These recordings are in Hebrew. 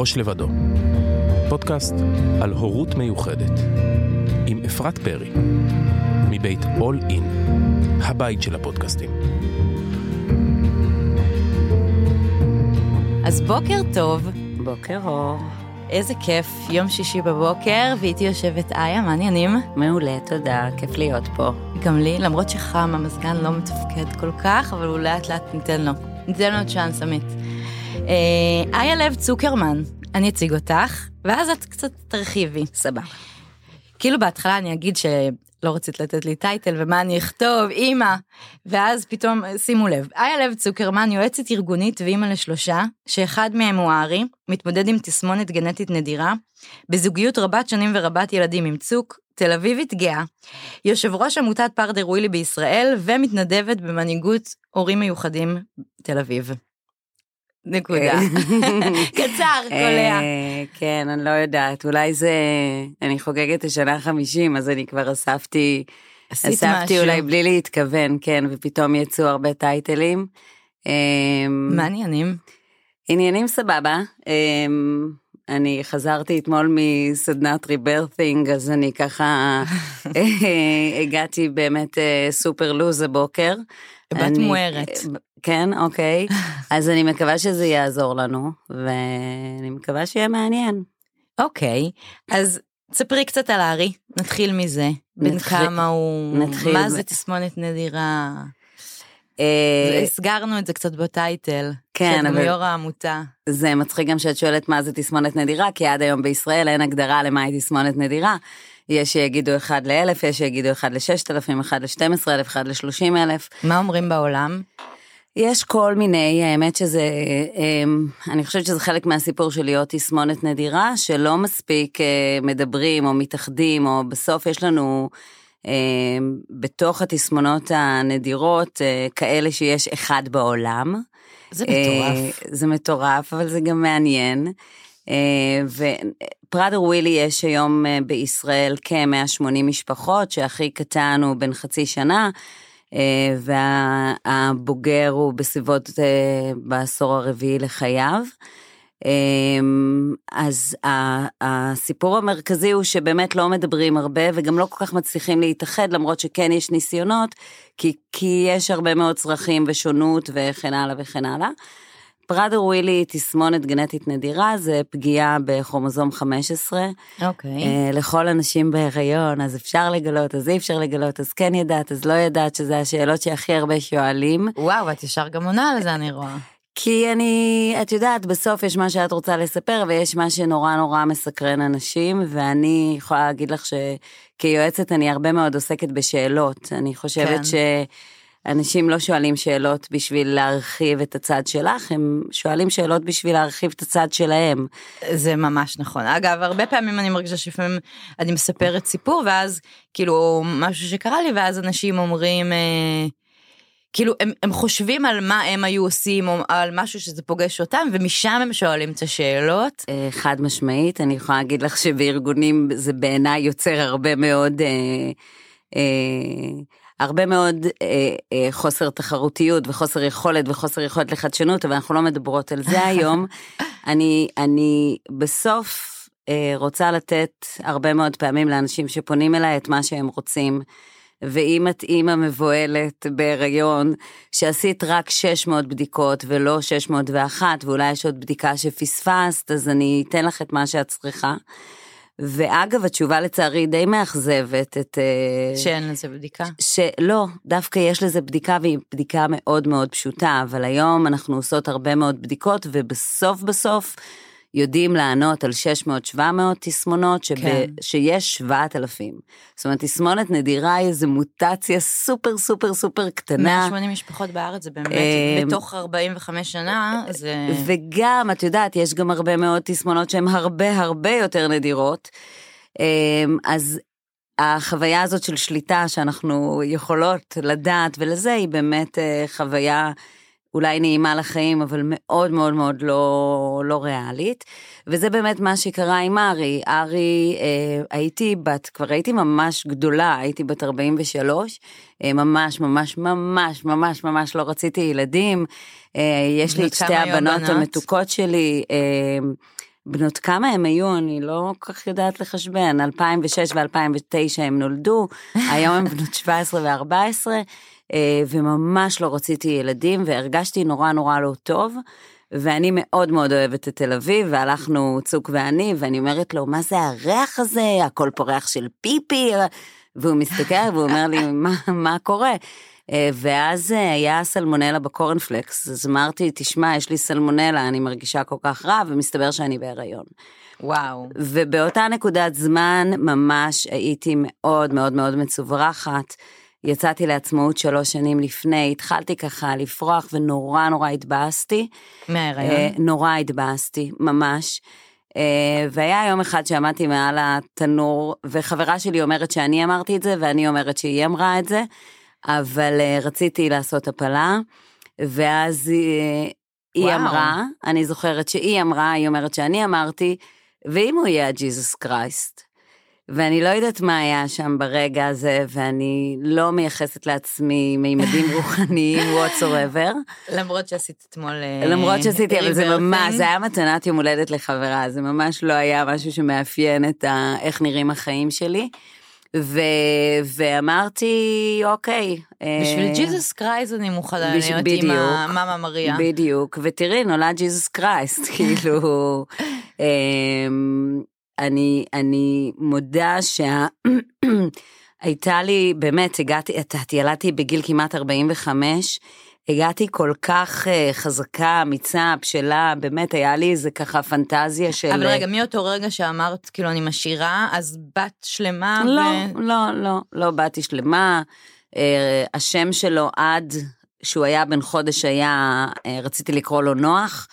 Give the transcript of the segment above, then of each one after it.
ראש לבדו, פודקאסט על הורות מיוחדת, עם אפרת פרי, מבית All In, הבית של הפודקאסטים. אז בוקר טוב, בוקר אור. איזה כיף, יום שישי בבוקר, ואיתי יושבת איה, מה העניינים? מעולה, תודה, כיף להיות פה. גם לי, למרות שחם, המזגן לא מתפקד כל כך, אבל הוא לאט לאט ניתן לו. ניתן לו עוד צ'אנס, עמית. אה, איה לב צוקרמן, אני אציג אותך, ואז את קצת תרחיבי. סבבה. כאילו בהתחלה אני אגיד שלא רצית לתת לי טייטל ומה אני אכתוב, אימא, ואז פתאום, שימו לב, איה לב צוקרמן יועצת ארגונית ואימא לשלושה, שאחד מהם הוא הארי, מתמודד עם תסמונת גנטית נדירה, בזוגיות רבת שנים ורבת ילדים עם צוק, תל אביבית גאה, יושב ראש עמותת פרדר ווילי בישראל ומתנדבת במנהיגות הורים מיוחדים תל אביב. נקודה. קצר, קולע. אה, כן, אני לא יודעת, אולי זה... אני חוגגת השנה החמישים, אז אני כבר אספתי... אספתי. אולי בלי להתכוון, כן, ופתאום יצאו הרבה טייטלים. אה, מעניינים. עניינים סבבה. אמ, אני חזרתי אתמול מסדנת ריברת'ינג, אז אני ככה אה, הגעתי באמת אה, סופר לוז הבוקר. בת מוארת. כן, אוקיי. אז אני מקווה שזה יעזור לנו, ואני מקווה שיהיה מעניין. אוקיי, אז ספרי קצת על הארי, נתחיל מזה. בן כמה הוא, נתחיל מה זה תסמונת נדירה? אה, הסגרנו את זה קצת בטייטל. כן, שאת אבל- יו"ר העמותה. זה מצחיק גם שאת שואלת מה זה תסמונת נדירה, כי עד היום בישראל אין הגדרה למה היא תסמונת נדירה. יש שיגידו 1 ל-1000, יש שיגידו 1 ל-6000, 1 ל-12,000, 1 ל-30,000. מה אומרים בעולם? יש כל מיני, האמת שזה, אמ, אני חושבת שזה חלק מהסיפור של להיות תסמונת נדירה, שלא מספיק אה, מדברים או מתאחדים, או בסוף יש לנו אמ, בתוך התסמונות הנדירות אה, כאלה שיש אחד בעולם. זה אה, מטורף. זה מטורף, אבל זה גם מעניין. אה, ופראדר ווילי יש היום אה, בישראל כ-180 משפחות, שהכי קטן הוא בן חצי שנה, אה, והבוגר הוא בסביבות בעשור הרביעי לחייו. אז הסיפור המרכזי הוא שבאמת לא מדברים הרבה וגם לא כל כך מצליחים להתאחד למרות שכן יש ניסיונות כי, כי יש הרבה מאוד צרכים ושונות וכן הלאה וכן הלאה. פראדר ווילי היא תסמונת גנטית נדירה זה פגיעה בכרומוזום 15 אוקיי. אה, לכל הנשים בהיריון אז אפשר לגלות אז אי אפשר לגלות אז כן ידעת אז לא ידעת שזה השאלות שהכי הרבה שואלים. וואו, את ישר גם עונה על זה, אני רואה. כי אני, את יודעת, בסוף יש מה שאת רוצה לספר ויש מה שנורא נורא מסקרן אנשים, ואני יכולה להגיד לך שכיועצת אני הרבה מאוד עוסקת בשאלות. אני חושבת כן. שאנשים לא שואלים שאלות בשביל להרחיב את הצד שלך, הם שואלים שאלות בשביל להרחיב את הצד שלהם. זה ממש נכון. אגב, הרבה פעמים אני מרגישה שלפעמים אני מספרת סיפור, ואז כאילו משהו שקרה לי, ואז אנשים אומרים, אה, כאילו הם, הם חושבים על מה הם היו עושים, או על משהו שזה פוגש אותם, ומשם הם שואלים את השאלות. אה, חד משמעית, אני יכולה להגיד לך שבארגונים זה בעיניי יוצר הרבה מאוד, אה, אה, הרבה מאוד אה, אה, חוסר תחרותיות וחוסר יכולת וחוסר יכולת לחדשנות, אבל אנחנו לא מדברות על זה היום. אני, אני בסוף אה, רוצה לתת הרבה מאוד פעמים לאנשים שפונים אליי את מה שהם רוצים. ואם את אימא מבוהלת בהיריון, שעשית רק 600 בדיקות ולא 601, ואולי יש עוד בדיקה שפספסת, אז אני אתן לך את מה שאת צריכה. ואגב, התשובה לצערי די מאכזבת את... אה, שאין לזה בדיקה. שלא, דווקא יש לזה בדיקה והיא בדיקה מאוד מאוד פשוטה, אבל היום אנחנו עושות הרבה מאוד בדיקות, ובסוף בסוף יודעים לענות על 600-700 תסמונות, שב, כן. שיש 7,000. זאת אומרת, תסמונת נדירה היא איזו מוטציה סופר סופר סופר קטנה. 180 משפחות בארץ זה באמת, אה, בתוך 45 שנה, זה... וגם, את יודעת, יש גם הרבה מאוד תסמונות שהן הרבה הרבה יותר נדירות. אמ, אז החוויה הזאת של שליטה שאנחנו יכולות לדעת ולזה היא באמת אה, חוויה אולי נעימה לחיים, אבל מאוד מאוד מאוד לא, לא ריאלית. וזה באמת מה שקרה עם ארי. ארי, אה, הייתי בת, כבר הייתי ממש גדולה, הייתי בת 43, אה, ממש ממש ממש ממש ממש לא רציתי ילדים. אה, יש לי את שתי הבנות הבנות? המתוקות שלי. אה, בנות כמה הם היו, אני לא כל כך יודעת לחשבן, 2006 ו-2009 הם נולדו, היום הם בנות 17 ו-14, וממש לא רציתי ילדים, והרגשתי נורא נורא לא טוב. ואני מאוד מאוד אוהבת את תל אביב, והלכנו צוק ואני, ואני אומרת לו, מה זה הריח הזה? הכל פה ריח של פיפי. והוא מסתכל והוא אומר לי, מה, מה קורה? אה, ואז אה, היה סלמונלה בקורנפלקס, אז אמרתי, תשמע, יש לי סלמונלה, אני מרגישה כל כך רע, ומסתבר שאני בהיריון. וואו. ובאותה נקודת זמן ממש הייתי מאוד מאוד מאוד מצוברחת. יצאתי לעצמאות שלוש שנים לפני, התחלתי ככה לפרוח ונורא נורא התבאסתי. מההיריון? אה, נורא התבאסתי, ממש. אה, והיה יום אחד שעמדתי מעל התנור, וחברה שלי אומרת שאני אמרתי את זה, ואני אומרת שהיא אמרה את זה, אבל אה, רציתי לעשות הפלה, ואז היא, היא אמרה, אני זוכרת שהיא אמרה, היא אומרת שאני אמרתי, ואם הוא יהיה הג'יזוס קרייסט? ואני לא יודעת מה היה שם ברגע הזה, ואני לא מייחסת לעצמי מימדים רוחניים whatsoever. למרות שעשית אתמול... למרות שעשיתי, אבל זה ממש, זה היה מתנת יום הולדת לחברה, זה ממש לא היה משהו שמאפיין את ה, איך נראים החיים שלי. ו... ואמרתי, אוקיי. בשביל ג'יזוס קרייסט אני מוכנה להיות עם המאמה מריה. בדיוק, ותראי, נולד ג'יזוס קרייסט, כאילו... אני, אני מודה שהייתה לי, באמת, הגעתי, את ילדתי בגיל כמעט 45, הגעתי כל כך uh, חזקה, אמיצה, בשלה, באמת, היה לי איזה ככה פנטזיה של... אבל רגע, מאותו רגע שאמרת, כאילו, אני משאירה, אז בת שלמה? לא, ו... לא, לא, לא באתי שלמה. Uh, השם שלו עד שהוא היה בן חודש היה, uh, רציתי לקרוא לו נוח.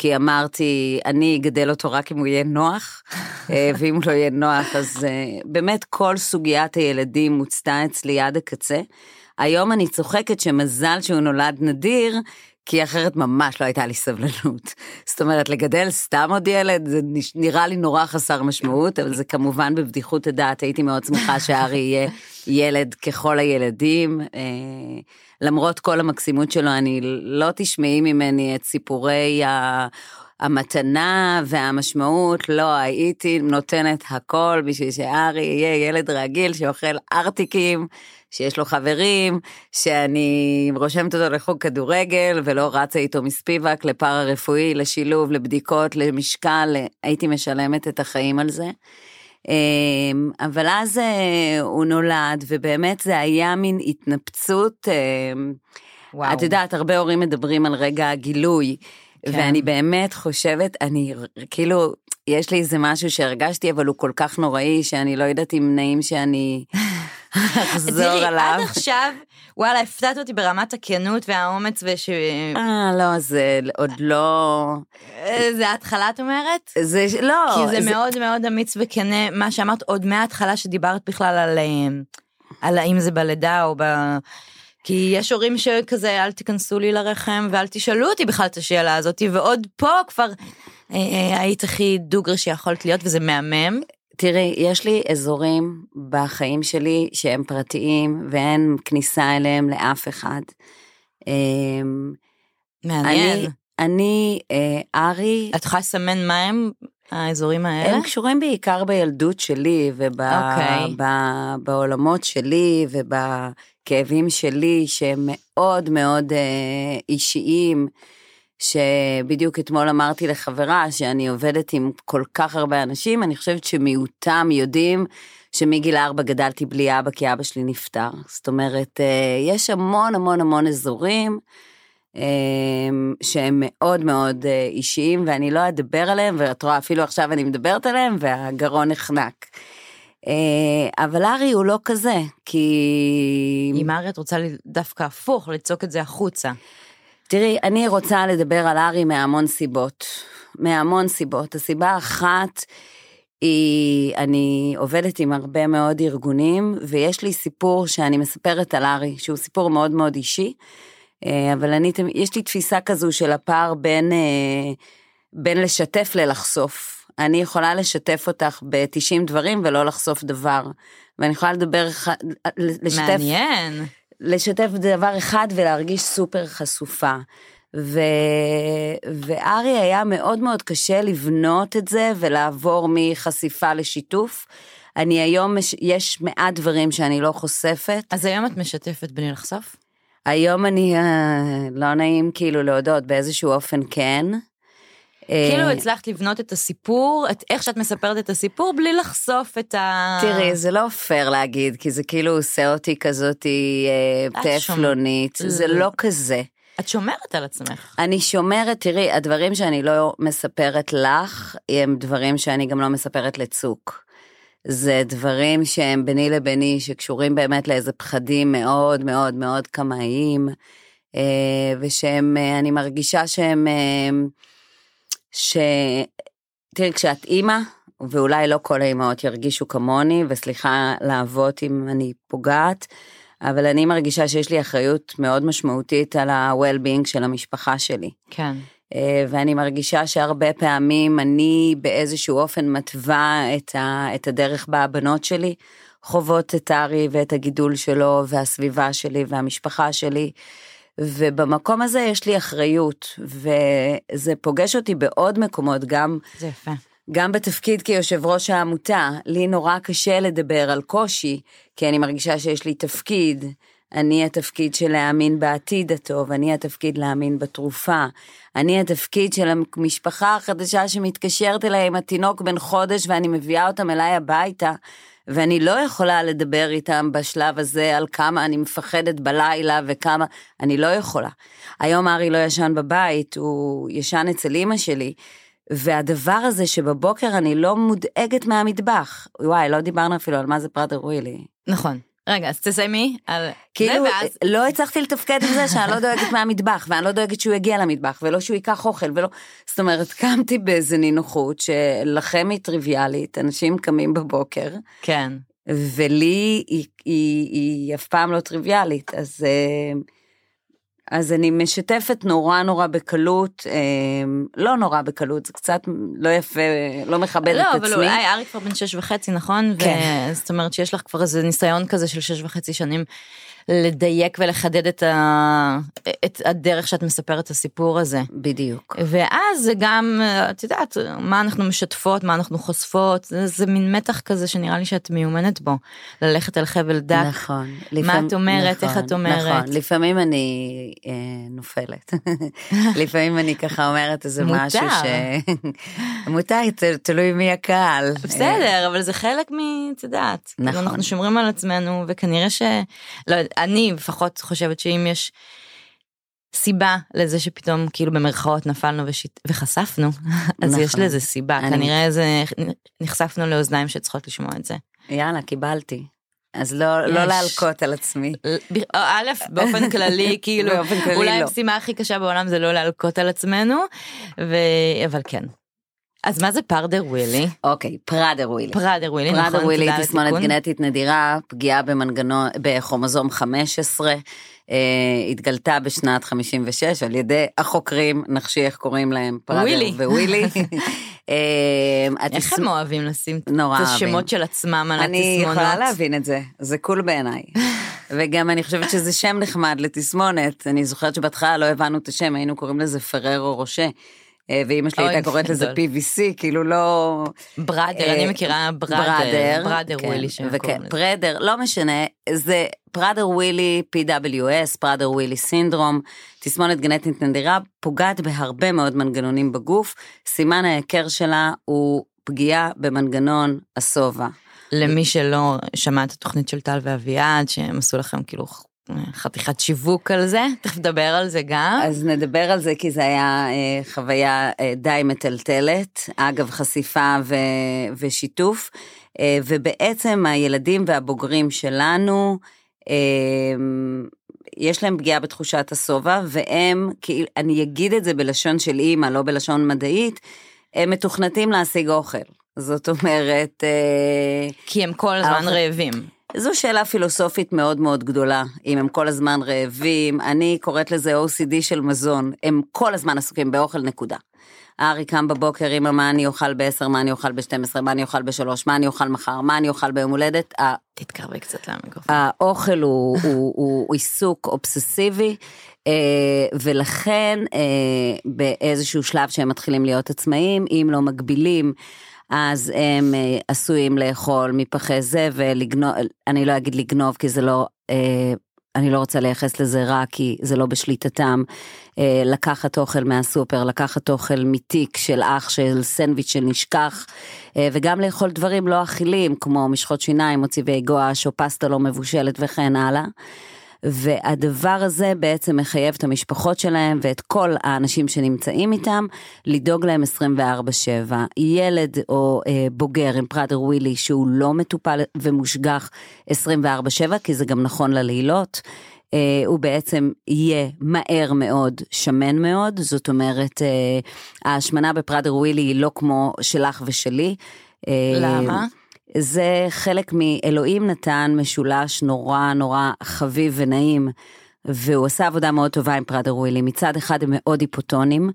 כי אמרתי, אני אגדל אותו רק אם הוא יהיה נוח, אה, ואם הוא לא יהיה נוח, אז אה, באמת כל סוגיית הילדים מוצתה אצלי עד הקצה. היום אני צוחקת שמזל שהוא נולד נדיר, כי אחרת ממש לא הייתה לי סבלנות. זאת אומרת, לגדל סתם עוד ילד, זה נראה לי נורא חסר משמעות, אבל זה כמובן בבדיחות הדעת, הייתי מאוד שמחה שארי יהיה ילד ככל הילדים. אה, למרות כל המקסימות שלו, אני לא תשמעי ממני את סיפורי ה... המתנה והמשמעות, לא, הייתי נותנת הכל בשביל שארי יהיה ילד רגיל שאוכל ארטיקים, שיש לו חברים, שאני רושמת אותו לחוג כדורגל ולא רצה איתו מספיבק לפארה רפואי, לשילוב, לבדיקות, למשקל, הייתי משלמת את החיים על זה. אמ, אבל אז אה, הוא נולד, ובאמת זה היה מין התנפצות. אמ, וואו. את יודעת, הרבה הורים מדברים על רגע הגילוי, כן. ואני באמת חושבת, אני כאילו, יש לי איזה משהו שהרגשתי, אבל הוא כל כך נוראי, שאני לא יודעת אם נעים שאני אחזור עליו. עד עכשיו, וואלה, הפתעת אותי ברמת הכנות והאומץ וש... אה, לא, זה עוד לא... אה, זה ההתחלה, את אומרת? זה, לא. כי זה, מאוד מאוד אמיץ וכנה, מה שאמרת עוד מההתחלה שדיברת בכלל על, אה, על האם זה בלידה או ב... כי יש הורים שכזה אל תיכנסו לי לרחם ואל תשאלו אותי בכלל את השאלה הזאת ועוד פה כבר אה, אה, היית הכי דוגרי שיכולת להיות וזה מהמם. תראי, יש לי אזורים בחיים שלי שהם פרטיים ואין כניסה אליהם לאף אחד. אמ, מעניין. אני, אני אה, ארי... את יכולה לסמן מה הם האזורים האלה? הם קשורים בעיקר בילדות שלי ובעולמות אוקיי. okay. שלי ובכאבים שלי שהם מאוד מאוד אה, אישיים. שבדיוק אתמול אמרתי לחברה שאני עובדת עם כל כך הרבה אנשים, אני חושבת שמיעוטם יודעים שמגיל ארבע גדלתי בלי אבא כי אבא שלי נפטר. זאת אומרת, אה, יש המון המון המון אזורים אה, שהם מאוד מאוד אה, אישיים ואני לא אדבר עליהם, ואת רואה אפילו עכשיו אני מדברת עליהם והגרון נחנק. אבל ארי הוא לא כזה, כי... עם ארי את רוצה דווקא הפוך, לצעוק את זה החוצה. תראי, אני רוצה לדבר על ארי מהמון סיבות. מהמון סיבות. הסיבה האחת היא, אני עובדת עם הרבה מאוד ארגונים, ויש לי סיפור שאני מספרת על ארי, שהוא סיפור מאוד מאוד אישי, אה, אבל אני, יש לי תפיסה כזו של הפער בין, אה, בין לשתף ללחשוף. אני יכולה לשתף אותך ב-90 דברים ולא לחשוף דבר. ואני יכולה לדבר, לשתף... מעניין. לשתף דבר אחד ולהרגיש סופר חשופה. ו... וארי היה מאוד מאוד קשה לבנות את זה ולעבור מחשיפה לשיתוף. אני היום, מש- יש מעט דברים שאני לא חושפת. אז היום את משתפת בלי לחשוף? היום אני, אה, לא נעים כאילו להודות, באיזשהו אופן כן. אה, כאילו הצלחת לבנות את הסיפור, את איך שאת מספרת את הסיפור, בלי לחשוף את ה... תראי, זה לא פייר להגיד, כי זה כאילו עושה אותי כזאתי אה. טפלונית, זה לא. כזה. את שומרת על עצמך. אני שומרת, תראי, הדברים שאני לא מספרת לך, הם דברים שאני גם לא מספרת לצוק. זה דברים שהם ביני לביני, שקשורים באמת לאיזה פחדים מאוד מאוד מאוד קמאיים, אה, ושהם, אה, אני מרגישה שהם, אה, ש... תראי, כשאת אימא, ואולי לא כל האימהות ירגישו כמוני, וסליחה לאבות אם אני פוגעת, אבל אני מרגישה שיש לי אחריות מאוד משמעותית על ה-well-being של המשפחה שלי. כן. אה, ואני מרגישה שהרבה פעמים אני באיזשהו אופן מתווה את, ה, את הדרך בה הבנות שלי חוות את ארי ואת הגידול שלו והסביבה שלי והמשפחה שלי. ובמקום הזה יש לי אחריות, וזה פוגש אותי בעוד מקומות, גם זה יפה. גם בתפקיד כיושב ראש העמותה, לי נורא קשה לדבר על קושי, כי אני מרגישה שיש לי תפקיד. אני התפקיד של להאמין בעתיד הטוב, אני התפקיד להאמין בתרופה, אני התפקיד של המשפחה החדשה שמתקשרת אליי עם התינוק בן חודש ואני מביאה אותם אליי הביתה, ואני לא יכולה לדבר איתם בשלב הזה על כמה אני מפחדת בלילה וכמה, אני לא יכולה. היום ארי לא ישן בבית, הוא ישן אצל אימא שלי. והדבר הזה שבבוקר אני לא מודאגת מהמטבח. וואי, לא דיברנו אפילו על מה זה פראדר ווילי. נכון. רגע, אז תסיימי על... כאילו, זה, ואז... לא הצלחתי לתפקד עם זה שאני לא דואגת מהמטבח, ואני לא דואגת שהוא יגיע למטבח, ולא שהוא ייקח אוכל, ולא... זאת אומרת, קמתי באיזה נינוחות שלכם היא טריוויאלית, אנשים קמים בבוקר, כן. ולי היא, היא, היא אף פעם לא טריוויאלית, אז, אה, אז אני משתפת נורא נורא בקלות, אה, לא נורא בקלות, זה קצת לא יפה, לא מכבד לא, את אבל עצמי. אולי אריק כבר בן שש וחצי, נכון? כן. ו- זאת אומרת שיש לך כבר איזה ניסיון כזה של שש וחצי שנים לדייק ולחדד את, ה... את הדרך שאת מספרת את הסיפור הזה. בדיוק. ואז זה גם, את יודעת, מה אנחנו משתפות, מה אנחנו חושפות, זה, זה מין מתח כזה שנראה לי שאת מיומנת בו, ללכת על חבל דק. נכון. מה את אומרת, איך את אומרת. נכון, לפעמים אני אה, נופלת. לפעמים אני ככה אומרת איזה מותר. משהו ש... מותר, ת- תלוי מי הקהל. בסדר, אבל זה חלק מ... את יודעת, כאילו נכון. אנחנו שומרים על עצמנו, וכנראה ש... לא, אני לפחות חושבת שאם יש סיבה לזה שפתאום כאילו במרכאות נפלנו ושיט... וחשפנו, אז יש נכון. לזה סיבה, אני- כנראה זה... נחשפנו לאוזניים שצריכות לשמוע את זה. יאללה, קיבלתי. אז לא, לא יש. להלקות על עצמי. ב- א', באופן כללי, כאילו, באופן כללי אולי לא. המשימה הכי קשה בעולם זה לא להלקות על עצמנו, ו... אבל כן. אז מה זה פרדר ווילי? אוקיי, פראדר ווילי. פרדר ווילי, נכון? פראדר ווילי תסמונת. גנטית נדירה, פגיעה במנגנון, בכרומוזום 15, אה, התגלתה בשנת 56 על ידי החוקרים, נחשי איך קוראים להם, פראדר ווילי. ווילי. אה, איך הם אוהבים לשים את. השמות של עצמם על אני התסמונות? יכולה להבין את זה, זה cool בעיניי. וגם אני חושבת שזה שם נחמד לתסמונת, אני זוכרת שבהתחלה לא הבנו את השם, היינו קוראים לזה פררו רושה. אה, ואימא שלי הייתה קוראת לזה. PVC, כאילו לא... בראדר, אה, אני מכירה בראדר, בראדר ווילי שהם וכן, קוראים לזה. פרדר, לא משנה, זה פראדר ווילי PWS, פראדר ווילי סינדרום, תסמונת גנטית נדירה, פוגעת בהרבה מאוד מנגנונים בגוף, סימן ההיכר שלה הוא פגיעה במנגנון השובע. למי שלא שמע את התוכנית של טל ואביעד, שהם עשו לכם כאילו חתיכת שיווק על זה, תכף נדבר על זה גם. אז נדבר על זה כי זה היה אה, חוויה אה, די מטלטלת, אגב חשיפה ו, ושיתוף, אה, ובעצם הילדים והבוגרים שלנו, אה, יש להם פגיעה בתחושת השובע, והם, כאילו, אני אגיד את זה בלשון של אימא, לא בלשון מדעית, הם מתוכנתים להשיג אוכל. זאת אומרת, אה, כי הם כל הזמן האוכל- רעבים. זו שאלה פילוסופית מאוד מאוד גדולה, אם הם כל הזמן רעבים, אני קוראת לזה OCD של מזון, הם כל הזמן עסוקים באוכל נקודה. ארי קם בבוקר, אמא, מה אני אוכל ב-10, מה אני אוכל ב-12, מה אני אוכל ב-3, מה אני אוכל מחר, מה אני אוכל ביום הולדת. תתקרבי קצת למיקרופון. האוכל הוא, הוא, הוא, הוא עיסוק אובססיבי, אה, ולכן אה, באיזשהו שלב שהם מתחילים להיות עצמאים, אם לא מגבילים, אז הם אה, עשויים לאכול מפחי זבל, לגנוב, אני לא אגיד לגנוב כי זה לא, אה, אני לא רוצה לייחס לזה רע כי זה לא בשליטתם, אה, לקחת אוכל מהסופר, לקחת אוכל מתיק של אח של סנדוויץ' שנשכח, וגם לאכול דברים לא אכילים כמו משחות שיניים או צבעי גואש או פסטה לא מבושלת וכן הלאה. והדבר הזה בעצם מחייב את המשפחות שלהם ואת כל האנשים שנמצאים איתם לדאוג להם 24/7. ילד או אה, בוגר עם פראדר ווילי שהוא לא מטופל ומושגח 24/7 כי זה גם נכון ללילות. אה, הוא בעצם יהיה מהר מאוד שמן מאוד זאת אומרת אה, ההשמנה בפראדר ווילי היא לא כמו שלך ושלי. אה, למה? זה חלק מאלוהים נתן משולש נורא נורא חביב ונעים. והוא עשה עבודה מאוד טובה עם פראדר ווילי, מצד אחד הם מאוד היפוטונים,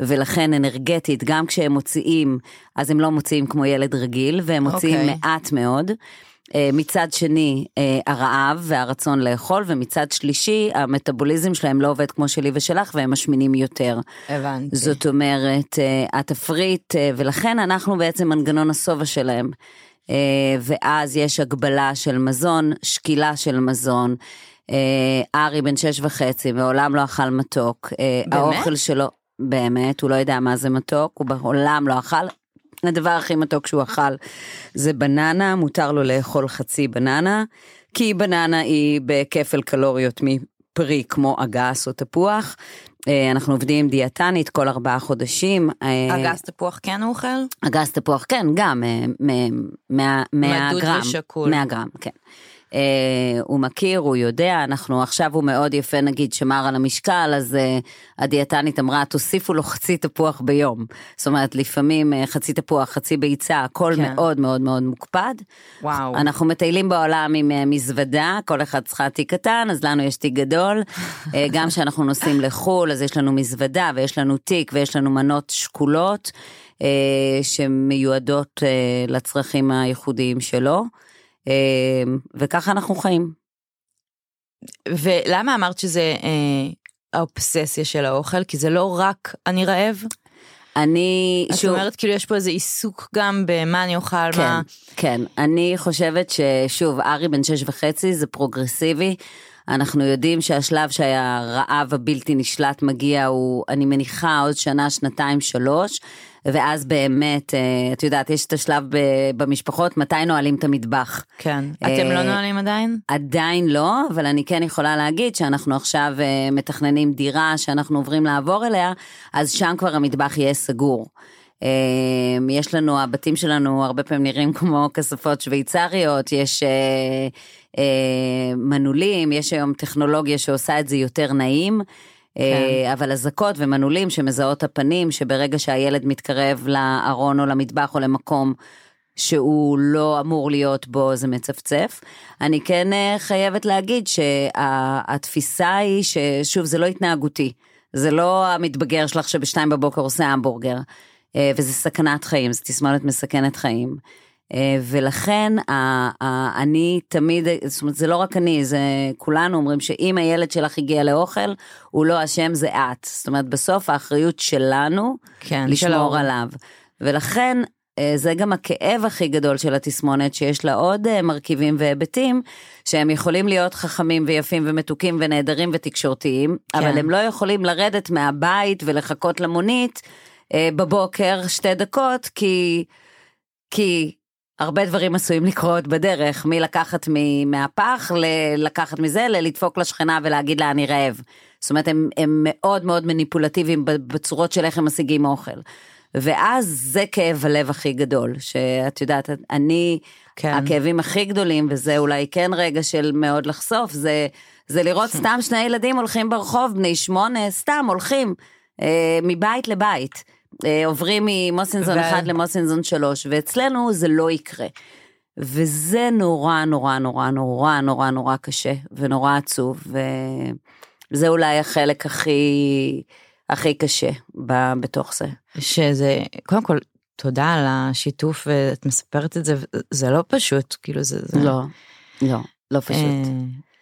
ולכן אנרגטית, גם כשהם מוציאים, אז הם לא מוציאים כמו ילד רגיל, והם מוציאים okay. אוקיי. מעט מאוד. אה, מצד שני, אה, הרעב והרצון לאכול, ומצד שלישי, המטאבוליזם שלהם לא עובד כמו שלי ושלך, והם משמינים יותר. הבנתי. זאת אומרת, אה, התפריט, ולכן אנחנו בעצם מנגנון השובע שלהם. אה, ואז יש הגבלה של מזון, שקילה של מזון. אה, ארי בן שש וחצי, מעולם לא אכל מתוק. אה, באמת? האוכל שלו, באמת, הוא לא יודע מה זה מתוק, הוא בעולם לא אכל. הדבר הכי מתוק שהוא אכל זה בננה, מותר לו לאכול חצי בננה, כי בננה היא בכפל קלוריות מפרי כמו אגס או תפוח. אה, אנחנו עובדים עם דיאטנית כל ארבעה חודשים. אה, אגס תפוח כן הוא אוכל? אגס תפוח כן גם אה, מ- מאה מאה מדוד ושקול. 100 גרם כן. אה, הוא מכיר הוא יודע אנחנו עכשיו הוא מאוד יפה נגיד שמר על המשקל אז אה, הדיאטנית אמרה תוסיפו לו חצי תפוח ביום זאת אומרת לפעמים אה, חצי תפוח חצי ביצה הכל כן. מאוד מאוד מאוד מוקפד. וואו. אנחנו מטיילים בעולם עם אה, מזוודה כל אחד צריכה תיק קטן אז לנו יש תיק גדול אה, גם כשאנחנו נוסעים לחו"ל אז יש לנו מזוודה ויש לנו תיק ויש לנו מנות שקולות אה, שמיועדות אה, לצרכים הייחודיים שלו וככה אנחנו חיים. ולמה אמרת שזה אה, האובססיה של האוכל? כי זה לא רק אני רעב? אני את אומרת כאילו יש פה איזה עיסוק גם במה אני אוכל, כן, מה... כן, אני חושבת ששוב, ארי בן שש וחצי זה פרוגרסיבי. אנחנו יודעים שהשלב שהרעב הבלתי נשלט מגיע הוא, אני מניחה, עוד שנה, שנתיים, שלוש, ואז באמת, אה, את יודעת, יש את השלב במשפחות, מתי נועלים את המטבח. כן. אתם לא אה, נועלים עדיין? עדיין לא, אבל אני כן יכולה להגיד שאנחנו עכשיו אה, מתכננים דירה שאנחנו עוברים לעבור אליה, אז שם כבר המטבח יהיה סגור. אה, יש לנו, הבתים שלנו הרבה פעמים נראים כמו כספות שוויצריות, יש אה, אה, מנעולים, יש היום טכנולוגיה שעושה את זה יותר נעים. אה, אבל אזעקות ומנעולים שמזהות הפנים, שברגע שהילד מתקרב לארון או למטבח או למקום שהוא לא אמור להיות בו זה מצפצף. אני כן אה, חייבת להגיד שהתפיסה היא ששוב זה לא התנהגותי, זה לא המתבגר שלך שבשתיים בבוקר עושה המבורגר, אה, וזה סכנת חיים, זו תסמונת מסכנת חיים. אה, ולכן אני תמיד, זאת אומרת זה לא רק אני, זה כולנו אומרים שאם הילד שלך הגיע לאוכל, הוא לא אשם זה את. זאת אומרת בסוף האחריות שלנו כן, לשמור ההורים. עליו. ולכן אה, זה גם הכאב הכי גדול של התסמונת שיש לה עוד אה, מרכיבים והיבטים שהם יכולים להיות חכמים ויפים ומתוקים ונהדרים ותקשורתיים אבל הם לא יכולים לרדת מהבית ולחכות למונית בבוקר שתי דקות כי כי הרבה דברים עשויים לקרות בדרך מלקחת מהפח ללקחת מזה ללדפוק לשכנה ולהגיד לה אני רעב. זאת אומרת הם, הם מאוד מאוד מניפולטיביים בצורות של איך הם משיגים אוכל. ואז זה כאב הלב הכי גדול שאת יודעת אני כן. הכאבים הכי גדולים וזה אולי כן רגע של מאוד לחשוף זה זה לראות סתם שני ילדים הולכים ברחוב בני שמונה סתם הולכים אה, מבית לבית עוברים ממוסינזון ו- 1 למוסינזון 3 ואצלנו זה לא יקרה. וזה נורא נורא נורא נורא נורא נורא קשה ונורא עצוב וזה אולי החלק הכי הכי קשה ב- בתוך זה. שזה, קודם כל, תודה על השיתוף ואת מספרת את זה, זה לא פשוט, כאילו זה... זה לא, לא, לא פשוט.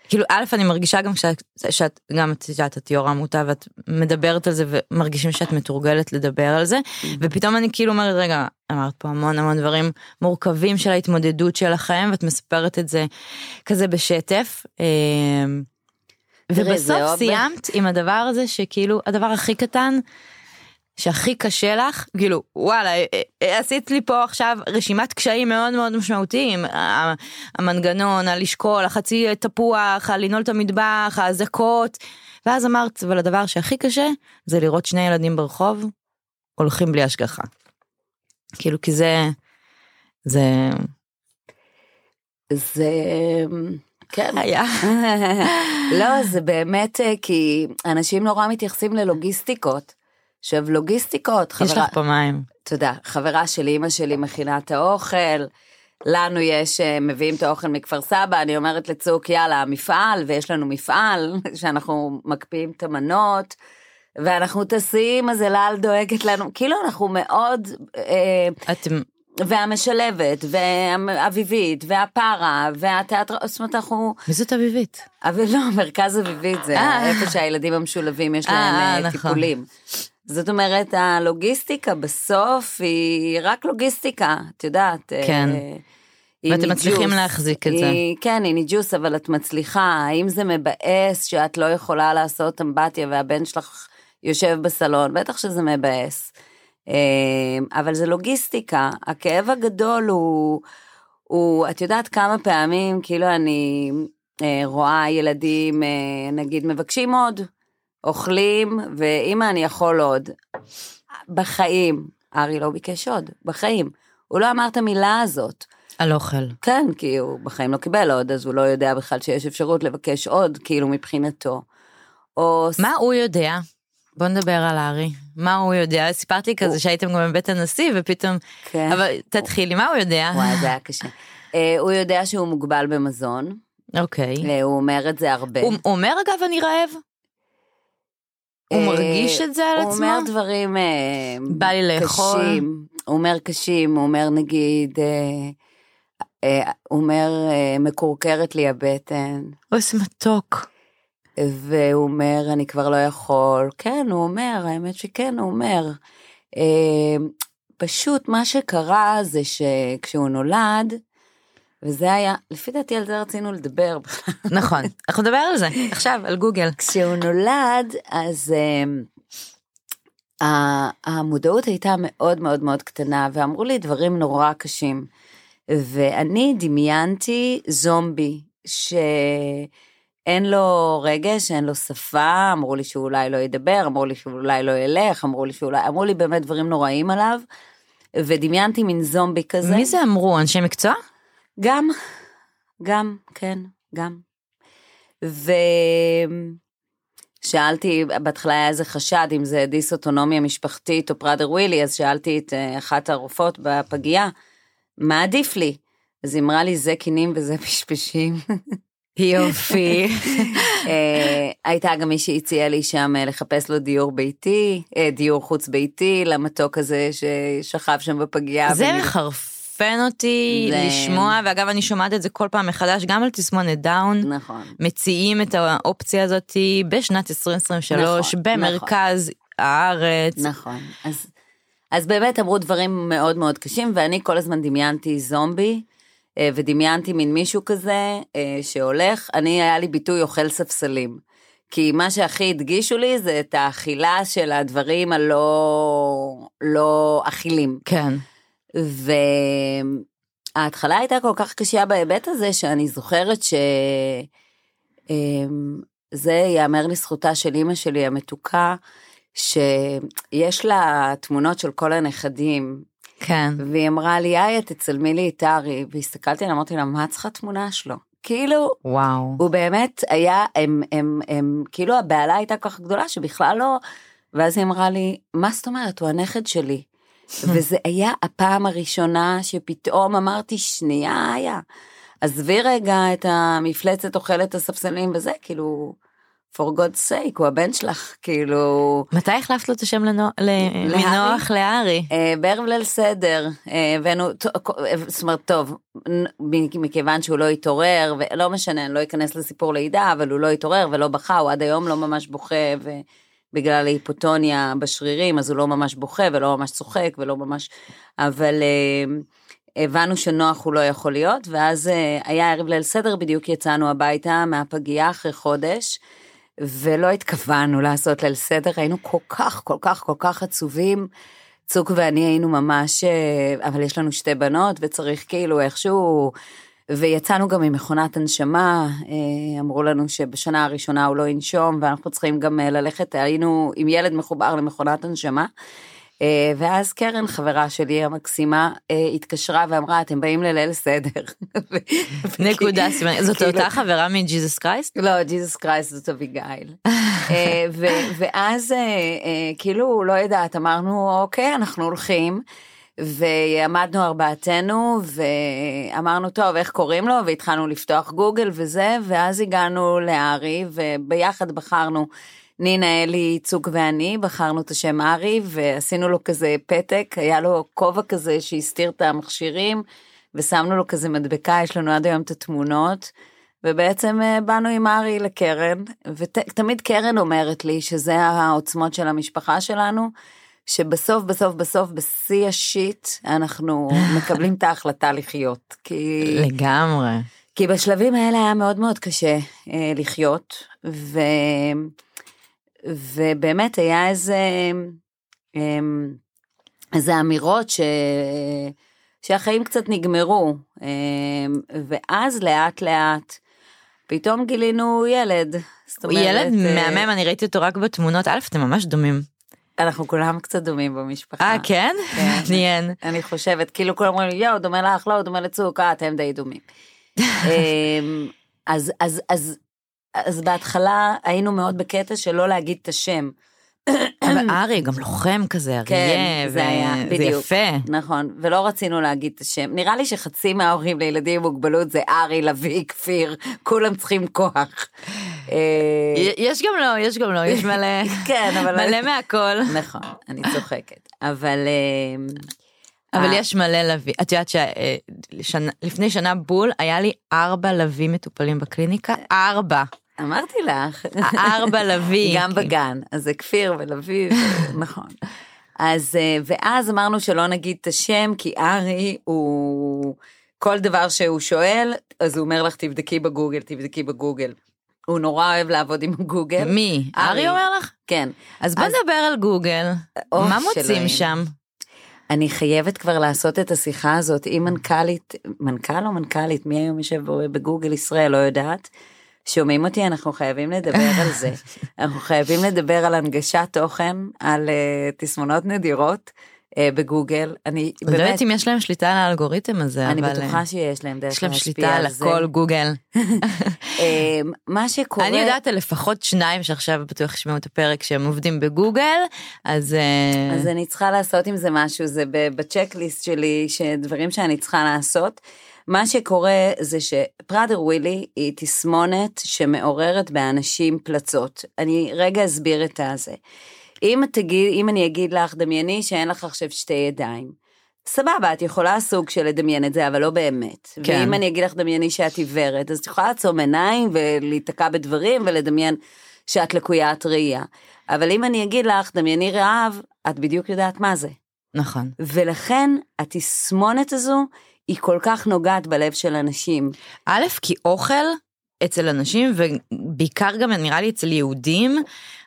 כאילו א' אני מרגישה גם שאת, שאת גם את יודעת את יו"ר העמותה ואת מדברת על זה ומרגישים שאת מתורגלת לדבר על זה ופתאום אני כאילו אומרת רגע אמרת פה המון המון דברים מורכבים של ההתמודדות שלכם ואת מספרת את זה כזה בשטף. אמ, ובסוף סיימת עם הדבר הזה שכאילו הדבר הכי קטן שהכי קשה לך כאילו וואלה אה, אה, עשית לי פה עכשיו רשימת קשיים מאוד מאוד משמעותיים המנגנון הלשקול החצי תפוח הלנעול את המטבח האזעקות ואז אמרת אבל הדבר שהכי קשה זה לראות שני ילדים ברחוב הולכים בלי השגחה. כאילו כי זה זה זה כן היה לא זה באמת אה, כי אנשים נורא מתייחסים ללוגיסטיקות. עכשיו לוגיסטיקות יש חברה לך פה מים. תודה חברה של אימא שלי מכינה את האוכל. לנו יש אה, מביאים את האוכל מכפר סבא אני אומרת לצוק יאללה מפעל ויש לנו מפעל שאנחנו מקפיאים את המנות. ואנחנו טסים אז אלעל דואגת לנו כאילו אנחנו מאוד אה, אתם והמשלבת והאביבית והפרה והתיאטר זאת אומרת אנחנו מי זאת אביבית? אבל לא מרכז אביבית זה אה. איפה שהילדים המשולבים יש להם נכון. טיפולים. זאת אומרת הלוגיסטיקה בסוף היא רק לוגיסטיקה את יודעת. אה, כן. היא ואתם מצליחים. להחזיק את זה. היא- כן היא ניג'וס אבל את מצליחה האם זה מבאס שאת לא יכולה לעשות אמבטיה והבן שלך יושב בסלון בטח שזה מבאס. אה, אבל זה לוגיסטיקה הכאב הגדול הוא הוא את יודעת כמה פעמים כאילו אני אה, רואה ילדים אה, נגיד מבקשים עוד אוכלים ואמא אני יכול עוד. בחיים ארי לא ביקש עוד בחיים הוא לא אמר את המילה הזאת. על אוכל. כן, כי הוא בחיים לא קיבל עוד, אז הוא לא יודע בכלל שיש אפשרות לבקש עוד, כאילו מבחינתו. או... מה הוא יודע? בוא נדבר על הארי. מה הוא יודע? סיפרת לי כזה שהייתם גם בבית הנשיא ופתאום... כן. אבל תתחילי, מה הוא יודע? וואי, זה היה קשה. אה, הוא יודע שהוא מוגבל במזון, אוקיי. אה, הוא אומר את זה הרבה. הוא הוא אומר אגב אני רעב? הוא אה, מרגיש את זה על הוא עצמו? אומר דברים אה, בא לי לאכול. קשים. הוא אומר קשים, הוא אומר נגיד, אה, הוא אומר מקורקרת לי הבטן. אוי, איזה מתוק. והוא אומר, אני כבר לא יכול. כן, הוא אומר, האמת שכן, הוא אומר. פשוט מה שקרה זה שכשהוא נולד, וזה היה, לפי דעתי על זה רצינו לדבר בכלל. נכון, אנחנו נדבר על זה עכשיו, על גוגל. כשהוא נולד, אז um, המודעות הייתה מאוד מאוד מאוד קטנה, ואמרו לי דברים נורא קשים. ואני דמיינתי זומבי, שאין לו רגש, אין לו שפה, אמרו לי שהוא אולי לא ידבר, אמרו לי שהוא אולי לא ילך, אמרו לי שאולי, אמרו לי באמת דברים נוראים עליו, ודמיינתי מין זומבי כזה. מי זה אמרו? אנשי מקצוע? גם, גם, כן, גם. ושאלתי, בהתחלה היה איזה חשד אם זה דיסאוטונומיה משפחתית או פראדר ווילי, אז שאלתי את אה, אחת הרופאות בפגייה, מה עדיף לי? אז היא אמרה לי, זה קינים וזה פשפשים. יופי. אה, הייתה גם מי שהציעה לי שם אה, לחפש לו דיור ביתי, דיור חוץ ביתי, למתוק הזה ששכב שם בפגייה. זה ונ- מחרפן אותי זה- לשמוע, ואגב אני שומעת את זה כל פעם מחדש, גם על תסמונת דאון. נכון. מציעים את האופציה הזאת בשנת 2023 נכון, במרכז הארץ. נכון. אז, אז באמת אמרו דברים מאוד מאוד קשים, ואני כל הזמן דמיינתי זומבי, אה, ודמיינתי מין מישהו כזה אה, שהולך, אני היה לי ביטוי אוכל ספסלים. כי מה שהכי הדגישו לי זה את האכילה של הדברים הלא לא אכילים. כן. וההתחלה הייתה כל כך קשה בהיבט הזה, שאני זוכרת ש... אמ, זה ייאמר לזכותה של אימא שלי המתוקה, שיש לה תמונות של כל הנכדים, כן. והיא אמרה לי, איי, תצלמי לי את ארי, והסתכלתי עליה, אמרתי לה, מה צריכה תמונה שלו? כאילו, וואו. הוא באמת היה, הם, הם, הם, כאילו הבהלה הייתה כל כך גדולה שבכלל לא, ואז היא אמרה לי, מה זאת אומרת, הוא הנכד שלי. וזה היה הפעם הראשונה שפתאום אמרתי, שנייה היה. עזבי רגע את המפלצת אוכלת הספסלים וזה, כאילו, for God's sake, הוא הבן שלך, כאילו... מתי החלפת לו את השם לנו- ל- מנוח לארי? אה, בערב ליל סדר, אה, הבאנו, ט- אה, זאת אומרת, טוב, מכיוון שהוא לא התעורר, ולא משנה, אני לא אכנס לסיפור לידה, אבל הוא לא התעורר ולא בכה, הוא עד היום לא ממש בוכה, ובגלל ההיפוטוניה בשרירים, אז הוא לא ממש בוכה ולא ממש צוחק ולא ממש, אבל אה, הבנו שנוח הוא לא יכול להיות, ואז אה, היה ערב ליל סדר, בדיוק יצאנו הביתה מהפגייה אחרי חודש. ולא התכוונו לעשות ליל סדר, היינו כל כך, כל כך, כל כך עצובים. צוק ואני היינו ממש, אה, אבל יש לנו שתי בנות וצריך כאילו איכשהו, ויצאנו גם ממכונת הנשמה, אה, אמרו לנו שבשנה הראשונה הוא לא ינשום ואנחנו צריכים גם אה, ללכת, היינו עם ילד מחובר למכונת הנשמה. אה, ואז קרן, חברה שלי המקסימה, התקשרה ואמרה, אתם באים לליל סדר. נקודה. זאת כאילו- אותה חברה מג'יזוס קרייסט? לא, ג'יזוס קרייסט זאת אביגיל. ואז כאילו, לא יודעת, אמרנו, אוקיי, אנחנו הולכים. ועמדנו ארבעתנו ואמרנו טוב איך קוראים לו והתחלנו לפתוח גוגל וזה ואז הגענו לארי וביחד בחרנו נינה אלי צוק ואני בחרנו את השם ארי ועשינו לו כזה פתק היה לו כובע כזה שהסתיר את המכשירים ושמנו לו כזה מדבקה יש לנו עד היום את התמונות ובעצם אה, באנו עם ארי לקרן ותמיד קרן אומרת לי שזה העוצמות של המשפחה שלנו. שבסוף בסוף בסוף בשיא השיט אנחנו מקבלים את ההחלטה לחיות כי לגמרי. כי בשלבים האלה היה מאוד מאוד קשה אה, לחיות ו, ובאמת היה איזה אה, איזה אמירות ש, שהחיים קצת נגמרו אה, ואז לאט לאט פתאום גילינו ילד. זאת הוא ילד אה, מהמם, אני ראיתי אותו רק בתמונות, א', אתם ממש דומים. אנחנו כולם קצת דומים במשפחה. אה, כן? כן. מעניין. אני חושבת, כאילו כולם אומרים לי, יואו, דומה לך, לא, דומה לצוק, אה, אתם די דומים. אמ, אז, אז, אז, אז בהתחלה היינו מאוד בקטע של לא להגיד את השם. אבל ארי גם לוחם כזה, כן, אריה, זה היה, בדיוק. יפה. נכון, ולא רצינו להגיד את השם. נראה לי שחצי מההורים לילדים עם מוגבלות זה ארי, לביא, כפיר, כולם צריכים כוח. אה, יש גם לא, יש גם לא, יש מלא, כן, אבל... מלא מהכל. נכון, אני צוחקת. אבל... אמ, אבל אה. יש מלא לוי. את יודעת שלפני שנה בול היה לי ארבע לוי מטופלים בקליניקה, ארבע. אמרתי לך. ארבע לוי. גם בגן, אז זה כפיר ולוי, ו- נכון. אז, אה, ואז אמרנו שלא נגיד את השם, כי ארי הוא, כל דבר שהוא שואל, אז הוא אומר לך, תבדקי בגוגל, תבדקי בגוגל. הוא נורא אוהב לעבוד עם גוגל. מי? ארי אומר לך? כן. אז בוא נדבר על גוגל. אוי, מה מוצאים. שם? אני חייבת כבר לעשות את השיחה הזאת עם מנכ"לית, מנכ"ל או מנכ"לית, מי היום יושב בגוגל ישראל, לא יודעת. שומעים אותי, אנחנו חייבים לדבר על זה. אנחנו חייבים לדבר על הנגשת תוכן, על uh, תסמונות נדירות uh, בגוגל. אני לא יודעת באמת, אם יש להם שליטה על האלגוריתם הזה, אני אבל... בטוחה אה, שיש להם דרך יש להם להשפיע שליטה על זה. הכל גוגל. אה, מה שקורה... אני יודעת על לפחות שניים שעכשיו בטוח ישמעו את הפרק שהם עובדים בגוגל, אז... אה, אז אני צריכה לעשות עם זה משהו, זה בצ'קליסט שלי, שדברים שאני צריכה לעשות. מה שקורה זה שפראדר ווילי היא תסמונת שמעוררת באנשים פלצות. אני רגע אסביר את הזה. אם, תגיד, אם אני אגיד לך, דמייני שאין לך עכשיו שתי ידיים. סבבה, את יכולה סוג של לדמיין את זה, אבל לא באמת. כן. ואם אני אגיד לך, דמייני שאת עיוורת, אז את יכולה לעצום עיניים ולהיתקע בדברים ולדמיין שאת לקוית ראייה. אבל אם אני אגיד לך, דמייני רעב, את בדיוק יודעת מה זה. נכון. ולכן התסמונת הזו היא כל כך נוגעת בלב של אנשים. א', כי אוכל אצל אנשים, ובעיקר גם נראה לי אצל יהודים,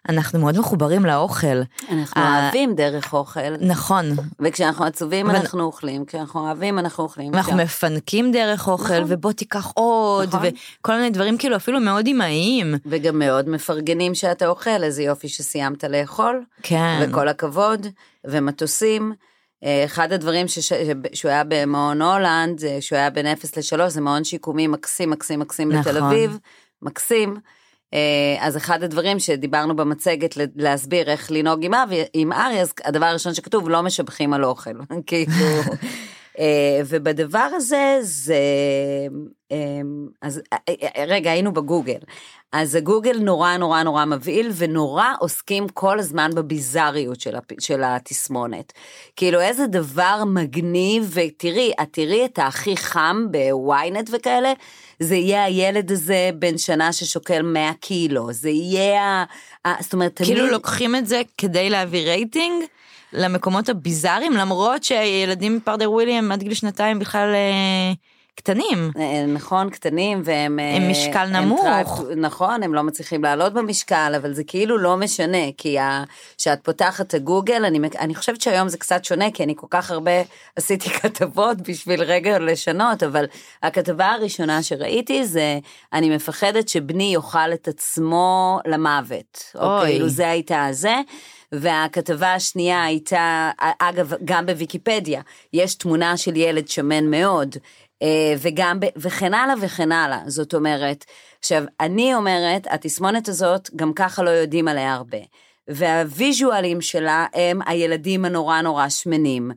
אנחנו מאוד מחוברים לאוכל. אנחנו אה, אוהבים דרך אוכל, נכון. וכשאנחנו עצובים אבל- אנחנו אוכלים, כשאנחנו אוהבים אנחנו אוכלים. ואנחנו כשה- מפנקים דרך אוכל, נכון. ובוא תיקח עוד, נכון. וכל מיני דברים כאילו אפילו מאוד אמהיים. וגם מאוד מפרגנים שאתה אוכל, איזה יופי שסיימת לאכול, כן. וכל הכבוד, ומטוסים. אה, אחד הדברים שש... שהוא היה במעון הולנד, שהוא היה בין 0 ל-3, זה מעון שיקומי מקסים, מקסים, מקסים נכון. בתל אביב, מקסים. אה, אז אחד הדברים שדיברנו במצגת להסביר איך לנהוג עם, אבי, עם ארי, אז הדבר הראשון שכתוב, לא משבחים על אוכל. כאילו, אה, ובדבר הזה זה, אה, אז אה, אה, רגע היינו בגוגל, אז הגוגל נורא נורא נורא מבהיל ונורא עוסקים כל הזמן בביזריות של, הפ... של התסמונת. כאילו איזה דבר מגניב ותראי, את תראי את הכי חם בוויינט וכאלה, זה יהיה הילד הזה בן שנה ששוקל 100 קילו, זה יהיה, ה- זאת אומרת, כאילו תמיד- לוקחים את זה כדי להביא רייטינג למקומות הביזאריים, למרות שילדים מפרדר ווילי הם עד גיל שנתיים בכלל אה, קטנים. אה, נכון, קטנים והם... אה, הם משקל נמוך. thrive- נכון, הם לא מצליחים לעלות במשקל, אבל זה כאילו לא משנה, כי כשאת פותחת את הגוגל, אני, אני חושבת שהיום זה קצת שונה, כי אני כל כך הרבה עשיתי כתבות בשביל רגע לשנות, אבל הכתבה הראשונה שראיתי זה, אני מפחדת שבני יאכל את עצמו למוות. אוי. או כאילו זה הייתה זה. והכתבה השנייה הייתה, אגב, גם בוויקיפדיה, יש תמונה של ילד שמן מאוד, אה, וגם, ב- וכן הלאה וכן הלאה. זאת אומרת, עכשיו, אני אומרת, התסמונת הזאת, גם ככה לא יודעים עליה הרבה. והוויז'ואלים שלה הם הילדים הנורא נורא שמנים.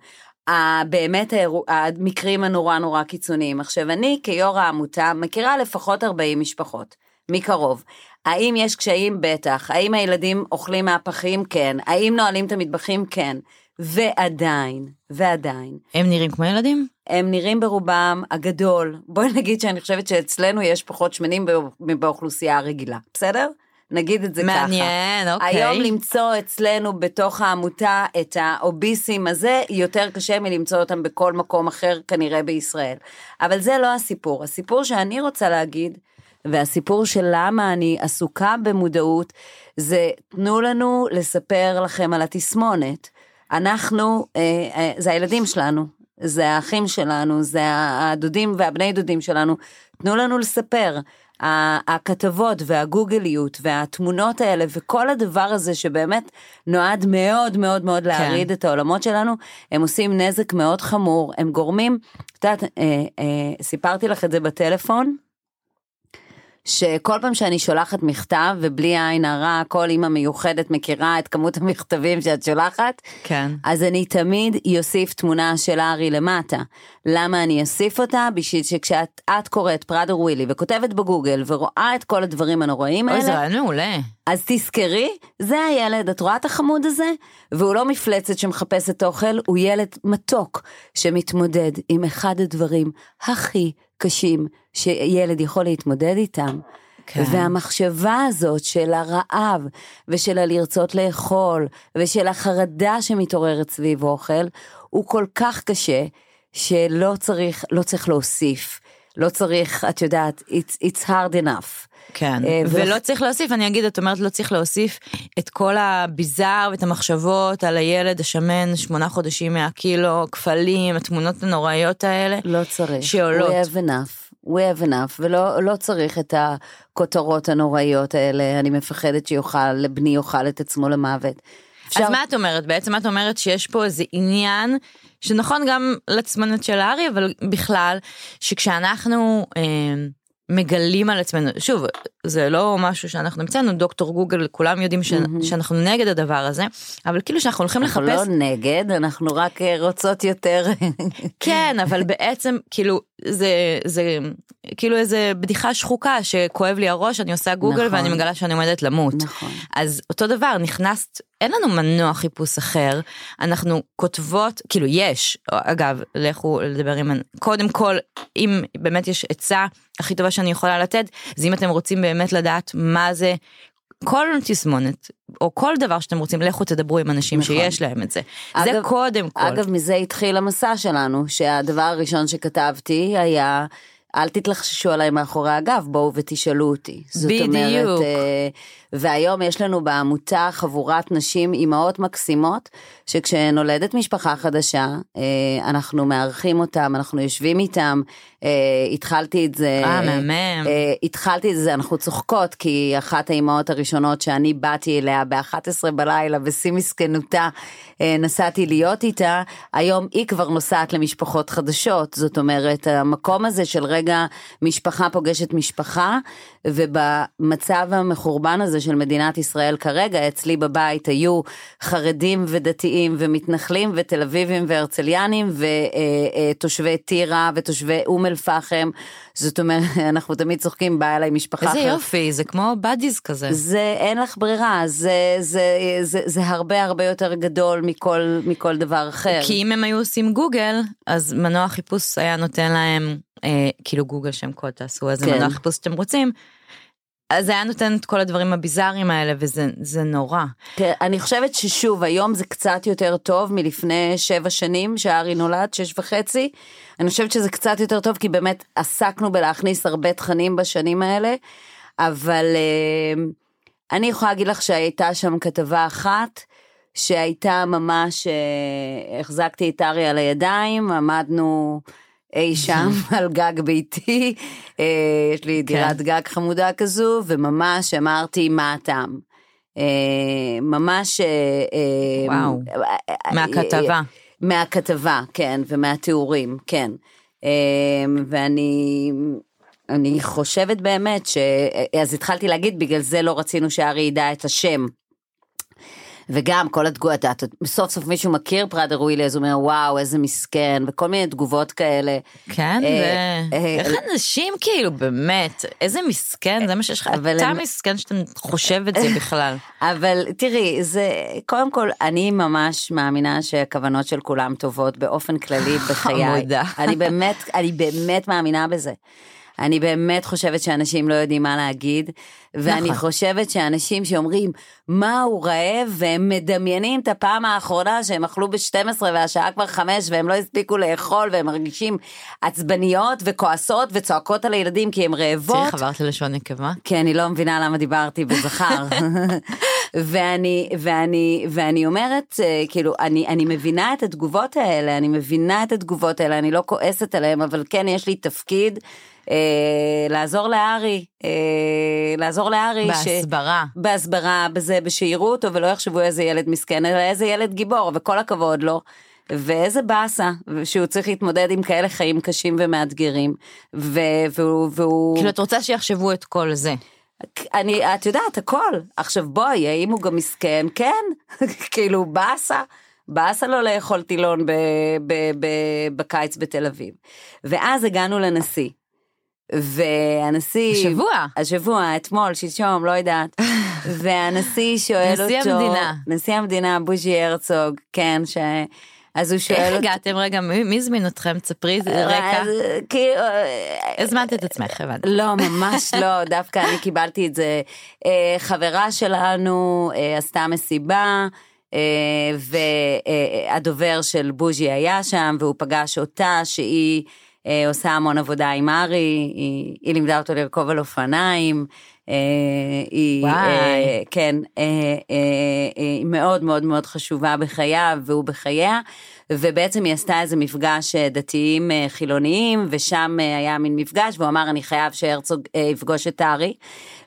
באמת המקרים הנורא נורא קיצוניים. עכשיו, אני כיו"ר העמותה מכירה לפחות 40 משפחות, מקרוב. האם יש קשיים? בטח. האם הילדים אוכלים מהפחים? כן. האם נועלים את המטבחים? כן. ועדיין, ועדיין, הם נראים כמו ילדים? הם נראים ברובם הגדול. בואי נגיד שאני חושבת שאצלנו יש פחות שמנים בא- באוכלוסייה הרגילה, בסדר? נגיד את זה ככה. מעניין, אוקיי. היום למצוא אצלנו בתוך העמותה את האוביסים הזה, יותר קשה מלמצוא אותם בכל מקום אחר כנראה בישראל. אבל זה לא הסיפור. הסיפור שאני רוצה להגיד, והסיפור של למה אני עסוקה במודעות, זה תנו לנו לספר לכם על התסמונת. אנחנו, אה, אה, זה הילדים שלנו, זה האחים שלנו, זה הדודים והבני דודים שלנו, תנו לנו לספר. הכתבות והגוגליות והתמונות האלה וכל הדבר הזה שבאמת נועד מאוד מאוד מאוד להרעיד את העולמות שלנו, הם עושים נזק מאוד חמור, הם גורמים, את יודעת, אה, אה, סיפרתי לך את זה בטלפון, שכל פעם שאני שולחת מכתב, ובלי עין הרע, כל אימא מיוחדת מכירה את כמות המכתבים שאת שולחת, כן. אז אני תמיד אוסיף תמונה של ארי למטה. למה אני אוסיף אותה? בשביל שכשאת את קוראת פראדר ווילי וכותבת בגוגל ורואה את כל הדברים הנוראים אוי, זה האלה, רעיון מעולה. אז תזכרי, זה הילד, את רואה את החמוד הזה? והוא לא מפלצת שמחפשת אוכל, הוא ילד מתוק שמתמודד עם אחד הדברים הכי קשים שילד יכול להתמודד איתם. כן. והמחשבה הזאת של הרעב ושל הלרצות לאכול ושל החרדה שמתעוררת סביב אוכל, הוא כל כך קשה שלא צריך, לא צריך להוסיף. לא צריך, את יודעת, it's, it's hard enough. כן, אה, ולא צריך להוסיף, אני אגיד, את אומרת לא צריך להוסיף את כל הביזאר ואת המחשבות על הילד השמן, שמונה חודשים מהקילו, כפלים, התמונות הנוראיות האלה. לא צריך. שעולות. We have enough. We have enough, ולא לא צריך את הכותרות הנוראיות האלה, אני מפחדת שיוכל, לבני יאכל את עצמו למוות. אז מה את אומרת? בעצם את אומרת שיש פה איזה עניין שנכון גם לצמנת של הארי, אבל בכלל, שכשאנחנו אה, מגלים על עצמנו, שוב, זה לא משהו שאנחנו המצאנו, דוקטור גוגל, כולם יודעים ש, שאנחנו נגד הדבר הזה, אבל כאילו שאנחנו הולכים אנחנו לחפש... לא נגד, אנחנו רק אה, רוצות יותר. כן, אבל בעצם כאילו זה זה כאילו איזה בדיחה שחוקה שכואב לי הראש, אני עושה גוגל נכון. ואני מגלה שאני עומדת למות. נכון. אז אותו דבר, נכנסת, אין לנו מנוע חיפוש אחר, אנחנו כותבות, כאילו יש, אגב, לכו לדבר עם, קודם כל, אם באמת יש עצה הכי טובה שאני יכולה לתת, זה אם אתם רוצים באמת לדעת מה זה. כל תסמונת או כל דבר שאתם רוצים לכו תדברו עם אנשים נכון. שיש להם את זה. זה אגב- קודם כל. אגב, מזה התחיל המסע שלנו, שהדבר הראשון שכתבתי היה, אל תתלחששו עליי מאחורי הגב, בואו ותשאלו אותי. זאת בדיוק. אומרת, אה, והיום יש לנו בעמותה חבורת נשים, אימהות מקסימות, שכשנולדת משפחה חדשה, אה, אנחנו מארחים אותם, אנחנו יושבים איתם, אה, התחלתי את זה. אה, מהמם. אה, התחלתי את זה, אנחנו צוחקות, כי אחת האימהות הראשונות שאני באתי אליה ב-11 בלילה, בשיא מסכנותה, נסעתי להיות איתה, היום היא כבר נוסעת למשפחות חדשות, זאת אומרת, המקום הזה של רגע משפחה פוגשת משפחה, ובמצב המחורבן הזה של מדינת ישראל כרגע, אצלי בבית היו חרדים ודתיים ומתנחלים ותל אביבים והרצליאנים ותושבי טירה ותושבי אום אל פחם, זאת אומרת, אנחנו תמיד צוחקים, באה אליי משפחה איזה אחרת. יופי, זה כמו בדיז כזה. זה אין לך ברירה, זה, זה, זה, זה הרבה הרבה יותר גדול מכל, מכל דבר אחר. כי אם הם היו עושים גוגל, אז מנוע חיפוש היה נותן להם, אה, כאילו גוגל שם קוד תעשו איזה כן. מנוע חיפוש שאתם רוצים, אז זה היה נותן את כל הדברים הביזאריים האלה, וזה זה נורא. כן, אני חושבת ששוב, היום זה קצת יותר טוב מלפני שבע שנים, שארי נולד, שש וחצי. אני חושבת שזה קצת יותר טוב, כי באמת עסקנו בלהכניס הרבה תכנים בשנים האלה, אבל אה, אני יכולה להגיד לך שהייתה שם כתבה אחת, שהייתה ממש, אה, החזקתי את ארי על הידיים, עמדנו אי שם על גג ביתי, אה, יש לי דירת גג חמודה כזו, וממש אמרתי מה הטעם. אה, ממש... אה, וואו. מהכתבה. מהכתבה, כן, ומהתיאורים, כן. ואני אני חושבת באמת ש... אז התחלתי להגיד, בגלל זה לא רצינו שארי ידע את השם. וגם כל התגובות, סוף סוף מישהו מכיר אז הוא אומר וואו איזה מסכן, וכל מיני תגובות כאלה. כן, אה, זה... אה, איך אנשים כאילו, באמת, איזה מסכן, זה מה שיש לך, אתה מסכן שאתה חושב את זה בכלל. אבל תראי, זה, קודם כל, אני ממש מאמינה שהכוונות של כולם טובות באופן כללי בחיי. אני באמת, אני באמת מאמינה בזה. אני באמת חושבת שאנשים לא יודעים מה להגיד, ואני נכון. חושבת שאנשים שאומרים, מה הוא רעב, והם מדמיינים את הפעם האחרונה שהם אכלו ב-12 והשעה כבר 5 והם לא הספיקו לאכול, והם מרגישים עצבניות וכועסות וצועקות על הילדים כי הם רעבות. צריך עברת ללשון נקבה? כי אני לא מבינה למה דיברתי בזכר. ואני, ואני, ואני אומרת, אה, כאילו, אני, אני מבינה את התגובות האלה, אני מבינה את התגובות האלה, אני לא כועסת עליהן, אבל כן, יש לי תפקיד אה, לעזור לארי, אה, לעזור לארי. ש- בהסברה. בהסברה, בזה, בשיראו אותו ולא יחשבו איזה ילד מסכן, אלא איזה ילד גיבור, וכל הכבוד לו. ואיזה באסה, שהוא צריך להתמודד עם כאלה חיים קשים ומאתגרים. ו- והוא, והוא... כאילו את רוצה שיחשבו את כל זה. אני, את יודעת, הכל. עכשיו בואי, האם הוא גם מסכן? כן. כאילו, באסה. באסה לו לאכול טילון ב, ב, ב, בקיץ בתל אביב. ואז הגענו לנשיא. והנשיא... השבוע. השבוע, אתמול, שלשום, לא יודעת. והנשיא שואל אותו... נשיא המדינה. נשיא המדינה, בוז'י הרצוג, כן, ש... אז הוא שואל איך. הגעתם רגע מי מי הזמין אתכם תספרי רקע אז, כאילו... אה, הזמנת את עצמך הבנתי. לא, ממש לא, דווקא אני קיבלתי את זה. אה, חברה שלנו אה, עשתה מסיבה, אה, והדובר של בוז'י היה שם, והוא פגש אותה, שהיא אה, עושה המון עבודה עם ארי, היא, היא לימדה אותו לרכוב על אופניים. אה, היא. אה, כן, אה, היא מאוד מאוד מאוד חשובה בחייו והוא בחייה, ובעצם היא עשתה איזה מפגש דתיים חילוניים, ושם היה מין מפגש, והוא אמר אני חייב שהרצוג יפגוש את ארי,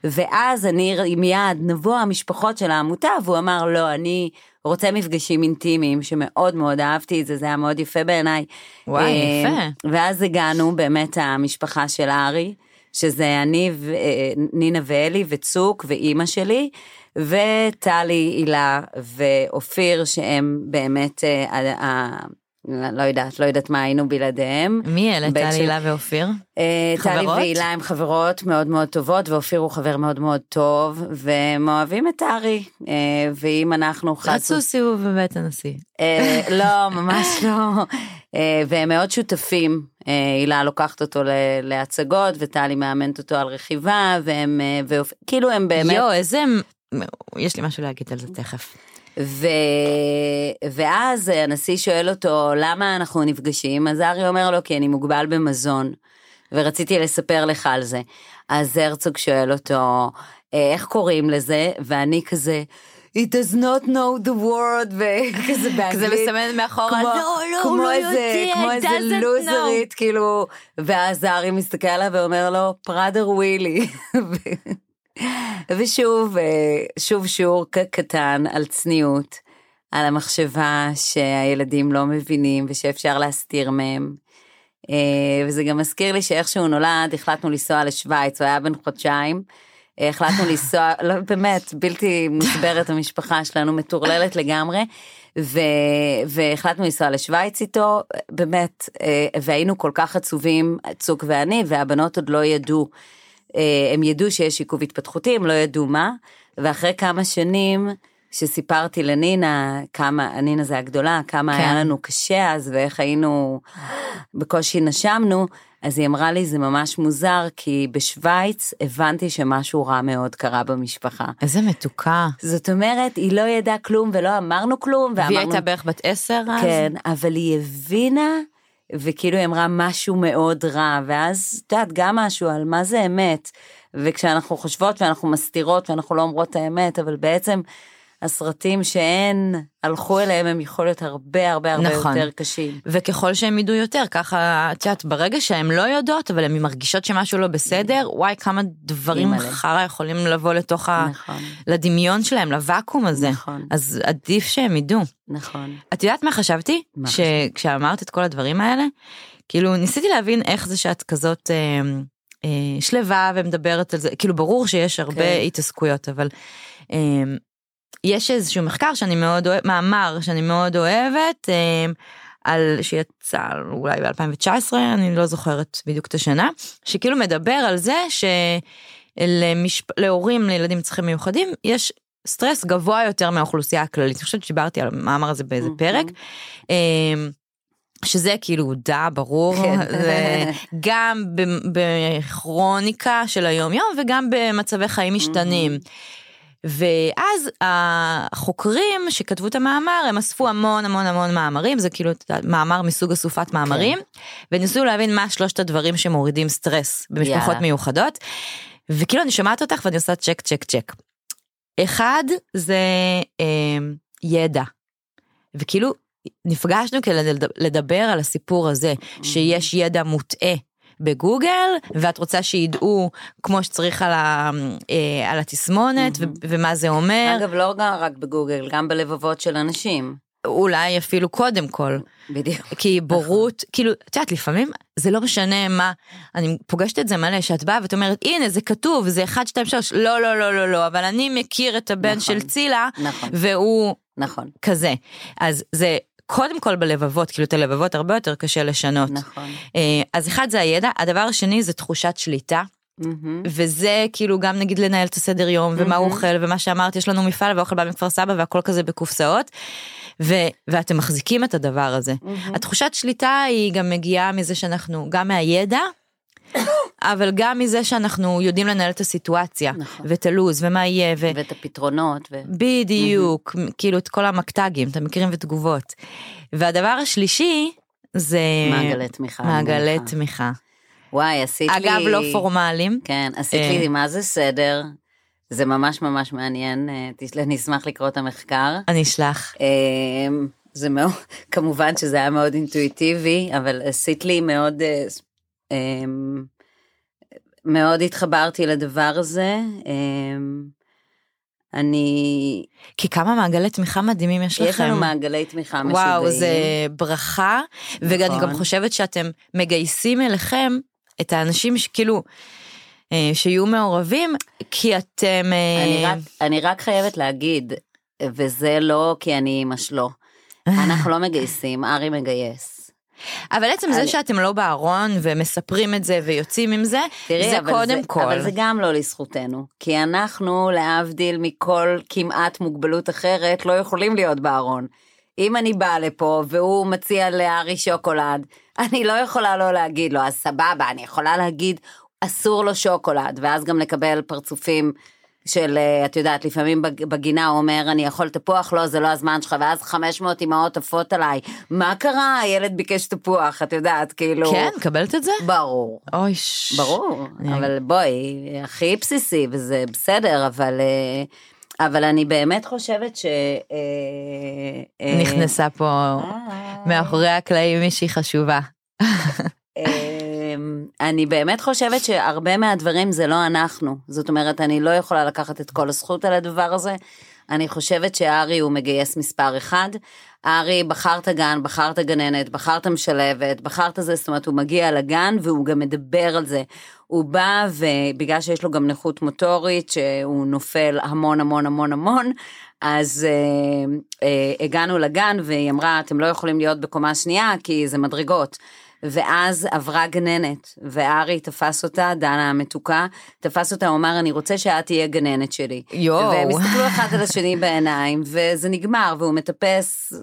ואז אני מיד נבוא המשפחות של העמותה, והוא אמר לא, אני רוצה מפגשים אינטימיים, שמאוד מאוד אהבתי את זה, זה היה מאוד יפה בעיניי. וואי, יפה. ואז הגענו באמת המשפחה של ארי, שזה אני, אה, נינה ואלי וצוק ואימא שלי, וטלי, הילה ואופיר, שהם באמת, אה, ה- ה- לא יודעת, לא יודעת מה היינו בלעדיהם. מי אלה? בית טל של- הילה ואופיר? אה, טלי חברות? והילה הם חברות מאוד מאוד טובות, ואופיר הוא חבר מאוד מאוד טוב, והם אוהבים את ארי, אה, ואם אנחנו חס... רצו סיבוב בבית הנשיא. אה, לא, ממש לא. אה, והם מאוד שותפים. אה, הילה לוקחת אותו להצגות, וטלי מאמנת אותו על רכיבה, והם, אה, כאילו הם באמת... יואו איזה יש לי משהו להגיד על זה תכף. ו... ואז הנשיא שואל אותו למה אנחנו נפגשים, אז ארי אומר לו כי אני מוגבל במזון, ורציתי לספר לך על זה. אז הרצוג שואל אותו "אה, איך קוראים לזה, ואני כזה. It does not know the word, וכזה באנגלית. כזה מסמן מאחורה, כמו- "לא, לא, כמו הוא לא איזה- יודע, כמו איזה לוזרית, כאילו, ואז הארי מסתכל עליו ואומר לו, פראדר ווילי. ושוב, אה, שוב שיעור קטן על צניעות, על המחשבה שהילדים לא מבינים ושאפשר להסתיר מהם. אה, וזה גם מזכיר לי שאיך שהוא נולד, החלטנו לנסוע לשוויץ, הוא היה בן חודשיים. החלטנו לנסוע, לא, באמת, בלתי מוסברת המשפחה שלנו, מטורללת לגמרי. ו... והחלטנו לנסוע לשוויץ איתו, באמת, אה, והיינו כל כך עצובים, צוק ואני, והבנות עוד לא ידעו, אה, הם ידעו שיש עיכוב התפתחותי, הם לא ידעו מה, ואחרי כמה שנים, שסיפרתי לנינה כמה, נינה זה הגדולה, כמה כן. היה לנו קשה אז ואיך היינו, בקושי נשמנו, אז היא אמרה לי זה ממש מוזר כי בשוויץ הבנתי שמשהו רע מאוד קרה במשפחה. איזה מתוקה. זאת אומרת היא לא ידעה כלום ולא אמרנו כלום. ואמרנו, והיא הייתה בערך בת עשר אז? כן, אבל היא הבינה וכאילו היא אמרה משהו מאוד רע ואז את יודעת גם משהו על מה זה אמת וכשאנחנו חושבות ואנחנו מסתירות ואנחנו לא אומרות את האמת אבל בעצם. הסרטים שהן הלכו אליהם הם יכול להיות הרבה הרבה הרבה נכון. יותר קשים. וככל שהם ידעו יותר ככה את יודעת ברגע שהן לא יודעות אבל הן מרגישות שמשהו לא בסדר וואי כמה דברים חרא יכולים לבוא לתוך נכון. ה... לדמיון שלהם לוואקום הזה נכון. אז עדיף שהם ידעו. נכון. את יודעת מה חשבתי? מה שכשאמרת את כל הדברים האלה כאילו ניסיתי להבין איך זה שאת כזאת. אה, אה, שלווה ומדברת על זה כאילו ברור שיש הרבה okay. כן. התעסקויות אבל אה, יש איזשהו מחקר שאני מאוד אוהבת, מאמר שאני מאוד אוהבת, אה, על שיצא אולי ב-2019, אני לא זוכרת בדיוק את השנה, שכאילו מדבר על זה שלהורים לילדים צרכים מיוחדים יש סטרס גבוה יותר מהאוכלוסייה הכללית. אני חושבת שדיברתי על המאמר הזה באיזה פרק. אה, שזה כאילו דה ברור כן. גם בכרוניקה של היום יום וגם במצבי חיים משתנים. ואז החוקרים שכתבו את המאמר הם אספו המון המון המון מאמרים זה כאילו מאמר מסוג אסופת מאמרים okay. וניסו להבין מה שלושת הדברים שמורידים סטרס במשפחות yeah. מיוחדות. וכאילו אני שומעת אותך ואני עושה צ'ק צ'ק צ'ק. אחד זה אה, ידע וכאילו נפגשנו כדי לדבר על הסיפור הזה שיש ידע מוטעה בגוגל ואת רוצה שידעו כמו שצריך על, ה, אה, על התסמונת mm-hmm. ומה זה אומר. אגב לא רק בגוגל גם בלבבות של אנשים. אולי אפילו קודם כל. בדיוק. כי בורות, כאילו, את יודעת, לפעמים זה לא משנה מה, אני פוגשת את זה מלא, שאת באה ואת אומרת, הנה זה כתוב, זה 1, 2, 3, לא, לא, לא, לא, לא, אבל אני מכיר את הבן נכון, של צילה, נכון, והוא נכון. כזה. אז זה קודם כל בלבבות, כאילו את הלבבות הרבה יותר קשה לשנות. נכון. אה, אז אחד זה הידע, הדבר השני זה תחושת שליטה. Mm-hmm. וזה כאילו גם נגיד לנהל את הסדר יום ומה mm-hmm. הוא אוכל ומה שאמרת יש לנו מפעל ואוכל בא מכפר סבא והכל כזה בקופסאות ו- ואתם מחזיקים את הדבר הזה. Mm-hmm. התחושת שליטה היא גם מגיעה מזה שאנחנו גם מהידע אבל גם מזה שאנחנו יודעים לנהל את הסיטואציה נכון. ואת הלו"ז ומה יהיה ו... ואת הפתרונות ו... בדיוק mm-hmm. כאילו את כל המקטגים את המקרים ותגובות. והדבר השלישי זה מעגלי תמיכה מעגלי תמיכה. וואי עשית אגב, לי אגב לא פורמליים כן עשית לי אה. מה זה סדר. זה ממש ממש מעניין אה, אני אשמח לקרוא את המחקר אני אשלח. אה, זה מאוד כמובן שזה היה מאוד אינטואיטיבי אבל עשית לי מאוד מאוד התחברתי לדבר הזה. אמ, אני... כי כמה מעגלי תמיכה מדהימים יש לכם. יש לנו מעגלי תמיכה משוגעים. וואו, זה ברכה, נכון. ואני גם חושבת שאתם מגייסים אליכם את האנשים שכאילו, אה, שיהיו מעורבים, כי אתם... אה, אני רק, אני רק חייבת להגיד, וזה לא כי אני אמא שלו, אנחנו לא מגייסים, ארי מגייס. אבל עצם זה שאתם לא בארון ומספרים את זה ויוצאים עם זה, תראי, זה קודם זה, כל. אבל זה גם לא לזכותנו, כי אנחנו להבדיל מכל כמעט מוגבלות אחרת לא יכולים להיות בארון. אם אני באה לפה והוא מציע לארי שוקולד, אני לא יכולה לא להגיד לו, אז סבבה, אני יכולה להגיד, אסור לו שוקולד, ואז גם לקבל פרצופים של, אה, את יודעת, לפעמים בגינה הוא אומר, אני יכול תפוח, לא, זה לא הזמן שלך, ואז 500 אמהות עפות עליי. מה קרה? הילד ביקש תפוח, את יודעת, כאילו... כן, קבלת את זה? ברור. אוי, ש... ברור, אני... אבל בואי, הכי בסיסי, וזה בסדר, אבל... אה, אבל אני באמת חושבת ש... אה, נכנסה פה מאחורי הקלעים מישהי חשובה. אני באמת חושבת שהרבה מהדברים זה לא אנחנו. זאת אומרת, אני לא יכולה לקחת את כל הזכות על הדבר הזה. אני חושבת שארי הוא מגייס מספר אחד. ארי, בחרת גן, בחרת גננת, בחרת משלבת, בחרת זה, זאת אומרת, הוא מגיע לגן והוא גם מדבר על זה. הוא בא ובגלל שיש לו גם נכות מוטורית, שהוא נופל המון המון המון המון, אז אה, אה, הגענו לגן והיא אמרה, אתם לא יכולים להיות בקומה שנייה כי זה מדרגות. ואז עברה גננת, וארי תפס אותה, דנה המתוקה, תפס אותה, הוא אמר, אני רוצה שאת תהיה גננת שלי. יואו. והם הסתכלו אחד על השני בעיניים, וזה נגמר, והוא מטפס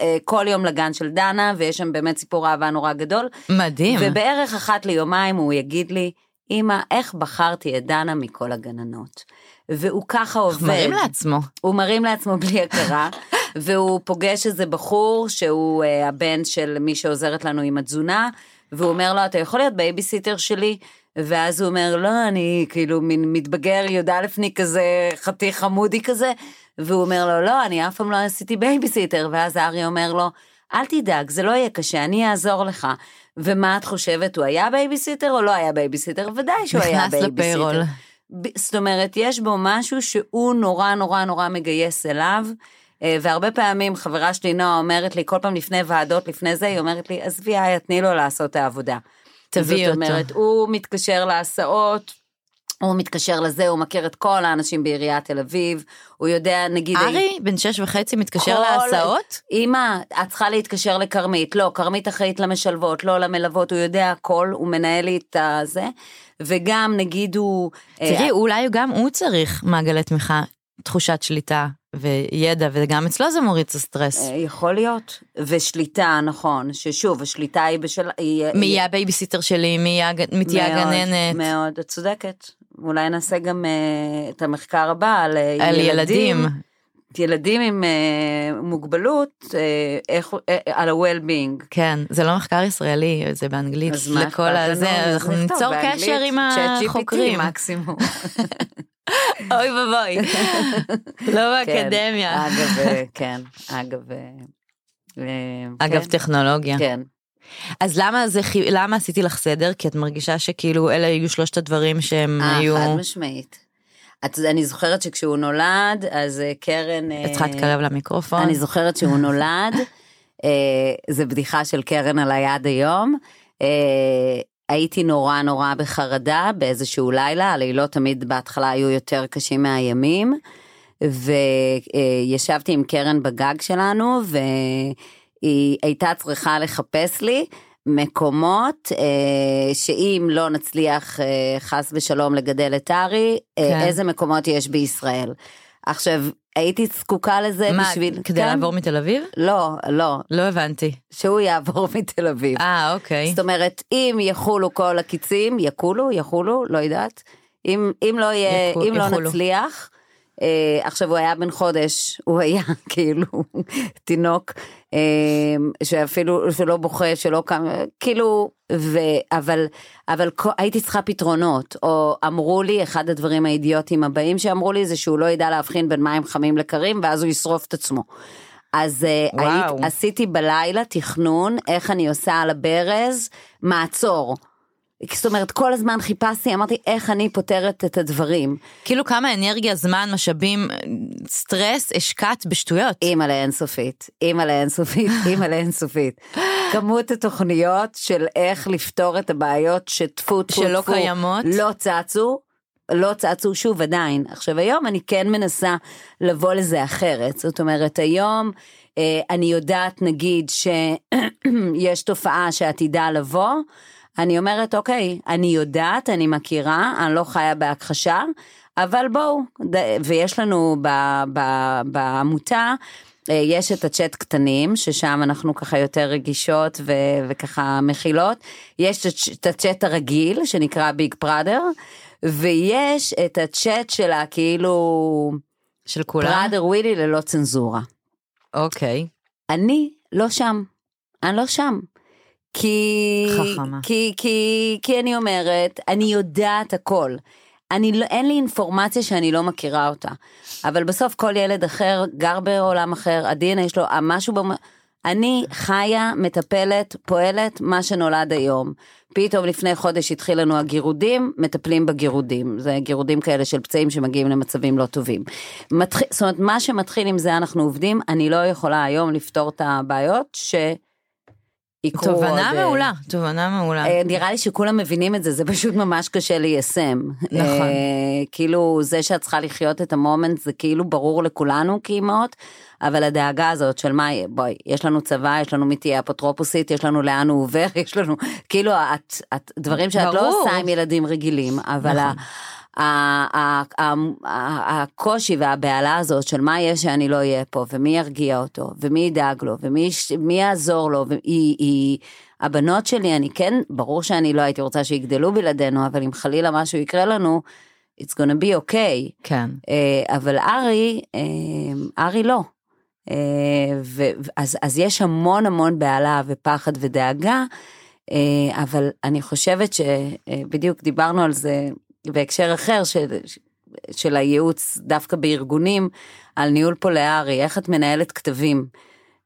אה, כל יום לגן של דנה, ויש שם באמת סיפור אהבה נורא גדול. מדהים. ובערך אחת ליומיים הוא יגיד לי, אמא, איך בחרתי את דנה מכל הגננות? והוא ככה עובד. מרים לעצמו. הוא מרים לעצמו בלי הכרה, והוא פוגש איזה בחור שהוא אה, הבן של מי שעוזרת לנו עם התזונה, והוא אומר לו, אתה יכול להיות בייביסיטר שלי? ואז הוא אומר, לא, אני כאילו מין מתבגר י"א-ני כזה, חתיך חמודי כזה, והוא אומר לו, לא, אני אף פעם לא עשיתי בייביסיטר, ואז ארי אומר לו, אל תדאג, זה לא יהיה קשה, אני אעזור לך. ומה את חושבת, הוא היה בייביסיטר או לא היה בייביסיטר? ודאי שהוא היה נכנס בייביסיטר. ל payroll. זאת אומרת, יש בו משהו שהוא נורא נורא נורא מגייס אליו. אה, והרבה פעמים חברה שלי נועה אומרת לי, כל פעם לפני ועדות, לפני זה, היא אומרת לי, עזבי, איה, תני לו לעשות את העבודה. תביאי זאת אותו. אומרת, הוא מתקשר להסעות, הוא מתקשר לזה, הוא מכיר את כל האנשים בעיריית תל אביב, הוא יודע, נגיד... ארי, בן שש וחצי, מתקשר כל- להסעות? אמא, את צריכה להתקשר לכרמית, לא, כרמית אחראית למשלבות, לא למלוות, הוא יודע הכל, הוא מנהל לי את הזה, וגם נגיד הוא... אה, תראי, אולי גם הוא צריך מעגלי תמיכה, תחושת שליטה וידע, וגם אצלו זה מוריד את הסטרס. אה, יכול להיות, ושליטה, נכון, ששוב, השליטה היא בשל... מי יהיה הבייביסיטר שלי, מי יהיה הג- מי תהיה מאוד, הגננת. מאוד, את צודקת. אולי נעשה גם אה, את המחקר הבא על, אה, על ילדים. ילדים עם אה, מוגבלות, אה, איך, אה, על ה-well-being. כן, זה לא מחקר ישראלי, זה באנגלית. אז מה לכל אכפת לנו? אז אנחנו נכתוב ניצור קשר עם החוקרים. מקסימום. אוי ואבוי. לא כן, באקדמיה. אגב, אה, כן, אגב, אגב, כן, טכנולוגיה. כן. אז למה זה, למה עשיתי לך סדר? כי את מרגישה שכאילו אלה היו שלושת הדברים שהם אה, היו... חד משמעית. את, אני זוכרת שכשהוא נולד, אז אה, קרן... אה, את צריכה להתקרב למיקרופון. אני זוכרת שהוא נולד, אה, זה בדיחה של קרן על היד היום. אה, הייתי נורא נורא בחרדה באיזשהו לילה, הלילות תמיד בהתחלה היו יותר קשים מהימים. וישבתי עם קרן בגג שלנו, והיא הייתה צריכה לחפש לי מקומות אה, שאם לא נצליח אה, חס ושלום לגדל את ארי, אה, כן. איזה מקומות יש בישראל. עכשיו, הייתי זקוקה לזה מה, בשביל... כדי כן? לעבור מתל אביב? לא, לא, לא הבנתי. שהוא יעבור מתל אביב. אה, אוקיי. זאת אומרת, אם יחולו כל הקיצים, יקולו, יחולו, לא יודעת. אם, אם לא יהיה, יקו- אם לא יחולו. נצליח, אה, עכשיו הוא היה בן חודש, הוא היה כאילו תינוק, אה, שאפילו, שלא בוכה, שלא קם, כאילו, ו, אבל, אבל הייתי צריכה פתרונות, או אמרו לי, אחד הדברים האידיוטיים הבאים שאמרו לי זה שהוא לא ידע להבחין בין מים חמים לקרים, ואז הוא ישרוף את עצמו. אז אה. היית, עשיתי בלילה תכנון איך אני עושה על הברז מעצור. זאת אומרת כל הזמן חיפשתי אמרתי איך אני פותרת את הדברים. כאילו כמה אנרגיה, זמן, משאבים, סטרס השקעת בשטויות. אימא'לה אינסופית, אימא'לה אינסופית, אימא'לה אינסופית. כמות התוכניות של איך לפתור את הבעיות שטפו טפו שלא טפו, קיימות. לא צצו. לא צצו שוב עדיין. עכשיו היום אני כן מנסה לבוא לזה אחרת. זאת אומרת היום אה, אני יודעת נגיד שיש תופעה שעתידה לבוא. אני אומרת אוקיי, אני יודעת, אני מכירה, אני לא חיה בהכחשה, אבל בואו, ויש לנו ב, ב, בעמותה, אה, יש את הצ'אט קטנים, ששם אנחנו ככה יותר רגישות ו, וככה מכילות, יש את הצ'אט הרגיל, שנקרא ביג פראדר, ויש את הצ'אט של הכאילו, של כולם? פראדר ווילי ללא צנזורה. אוקיי. אני לא שם, אני לא שם. כי, חכמה. כי, כי, כי אני אומרת, אני יודעת הכל. אני לא, אין לי אינפורמציה שאני לא מכירה אותה. אבל בסוף כל ילד אחר גר בעולם אחר, יש לו משהו, במ... אני חיה, מטפלת, פועלת, מה שנולד היום. פתאום לפני חודש התחיל לנו הגירודים, מטפלים בגירודים. זה גירודים כאלה של פצעים שמגיעים למצבים לא טובים. מתח... זאת אומרת, מה שמתחיל עם זה אנחנו עובדים, אני לא יכולה היום לפתור את הבעיות ש... יקרו עוד... תובנה אה, מעולה, תובנה מעולה. אה, נראה לי שכולם מבינים את זה, זה פשוט ממש קשה ליישם. נכון. אה, כאילו, זה שאת צריכה לחיות את המומנט, זה כאילו ברור לכולנו כאימהות, אבל הדאגה הזאת של מה, בואי, יש לנו צבא, יש לנו מי תהיה אפוטרופוסית, יש לנו לאן הוא עובר, יש לנו, כאילו, את, את, דברים שאת לא ברור. עושה עם ילדים רגילים, אבל. נכון. הקושי והבהלה הזאת של מה יהיה שאני לא אהיה פה ומי ירגיע אותו ומי ידאג לו ומי יעזור לו והיא היא הבנות שלי אני כן ברור שאני לא הייתי רוצה שיגדלו בלעדינו אבל אם חלילה משהו יקרה לנו it's gonna be okay כן. אה, אבל ארי אה, ארי לא. אה, ו- אז, אז יש המון המון בהלה ופחד ודאגה אה, אבל אני חושבת שבדיוק דיברנו על זה בהקשר אחר של, של הייעוץ דווקא בארגונים על ניהול פולארי, איך את מנהלת כתבים.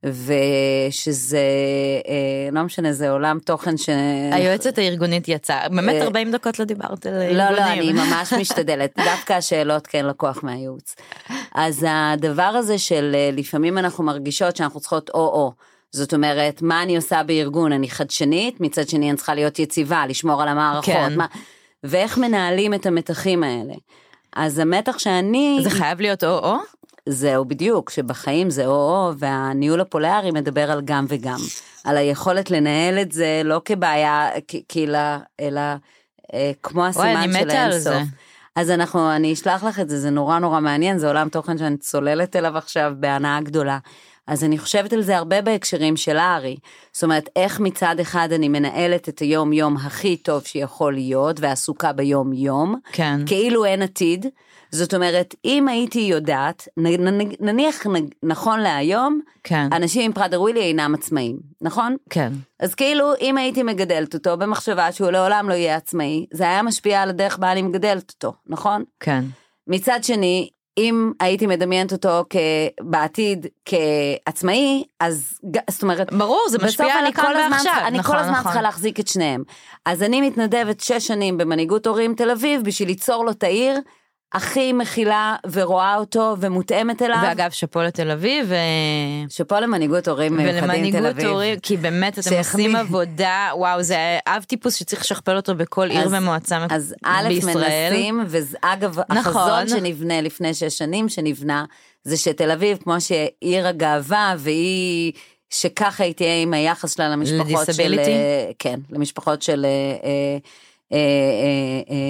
ושזה, אה, לא משנה, זה עולם תוכן ש... היועצת הארגונית יצאה, באמת אה, 40 דקות לא דיברת על ארגונים. לא, לא, אני ממש משתדלת, דווקא השאלות כן לקוח מהייעוץ. אז הדבר הזה של אה, לפעמים אנחנו מרגישות שאנחנו צריכות או-או. זאת אומרת, מה אני עושה בארגון? אני חדשנית, מצד שני אני צריכה להיות יציבה, לשמור על המערכות. כן. מה, ואיך מנהלים את המתחים האלה. אז המתח שאני... זה חייב להיות או-או? זהו בדיוק, שבחיים זה או-או, והניהול הפולארי מדבר על גם וגם. על היכולת לנהל את זה לא כבעיה, כאילו, אלא אה, כמו הסימן של האינסוף. אז אנחנו, אני אשלח לך את זה, זה נורא נורא מעניין, זה עולם תוכן שאני צוללת אליו עכשיו בהנאה גדולה. אז אני חושבת על זה הרבה בהקשרים של הארי. זאת אומרת, איך מצד אחד אני מנהלת את היום יום הכי טוב שיכול להיות, ועסוקה ביום יום, כן. כאילו אין עתיד. זאת אומרת, אם הייתי יודעת, נניח נכון להיום, כן. אנשים עם פראדר ווילי אינם עצמאים, נכון? כן. אז כאילו, אם הייתי מגדלת אותו במחשבה שהוא לעולם לא יהיה עצמאי, זה היה משפיע על הדרך בה אני מגדלת אותו, נכון? כן. מצד שני, אם הייתי מדמיינת אותו. בעתיד כעצמאי, אז זאת אומרת, ברור, זה משפיע על הכאן ועכשיו. אני נכון, כל הזמן נכון. צריכה להחזיק את שניהם. אז אני מתנדבת שש שנים במנהיגות הורים תל אביב בשביל ליצור לו את העיר הכי מכילה ורואה אותו ומותאמת אליו. ואגב, שאפו לתל אביב, ו... שאפו למנהיגות הורים מיוחדים תל ולמנהיגות אביב. הורים, כי באמת אתם שהחמיא. עושים עבודה, וואו, זה אב טיפוס שצריך לשכפל אותו בכל עיר אז- ומועצה אז א' בישראל. מנסים, ואגב, נכון. החזון שנבנה לפני שש שנים שנבנה, זה שתל אביב, כמו שעיר הגאווה, והיא, שככה היא תהיה עם היחס שלה למשפחות של... לדיסביליטי? אה, כן, למשפחות של... אה, אה, אה, אה, אה,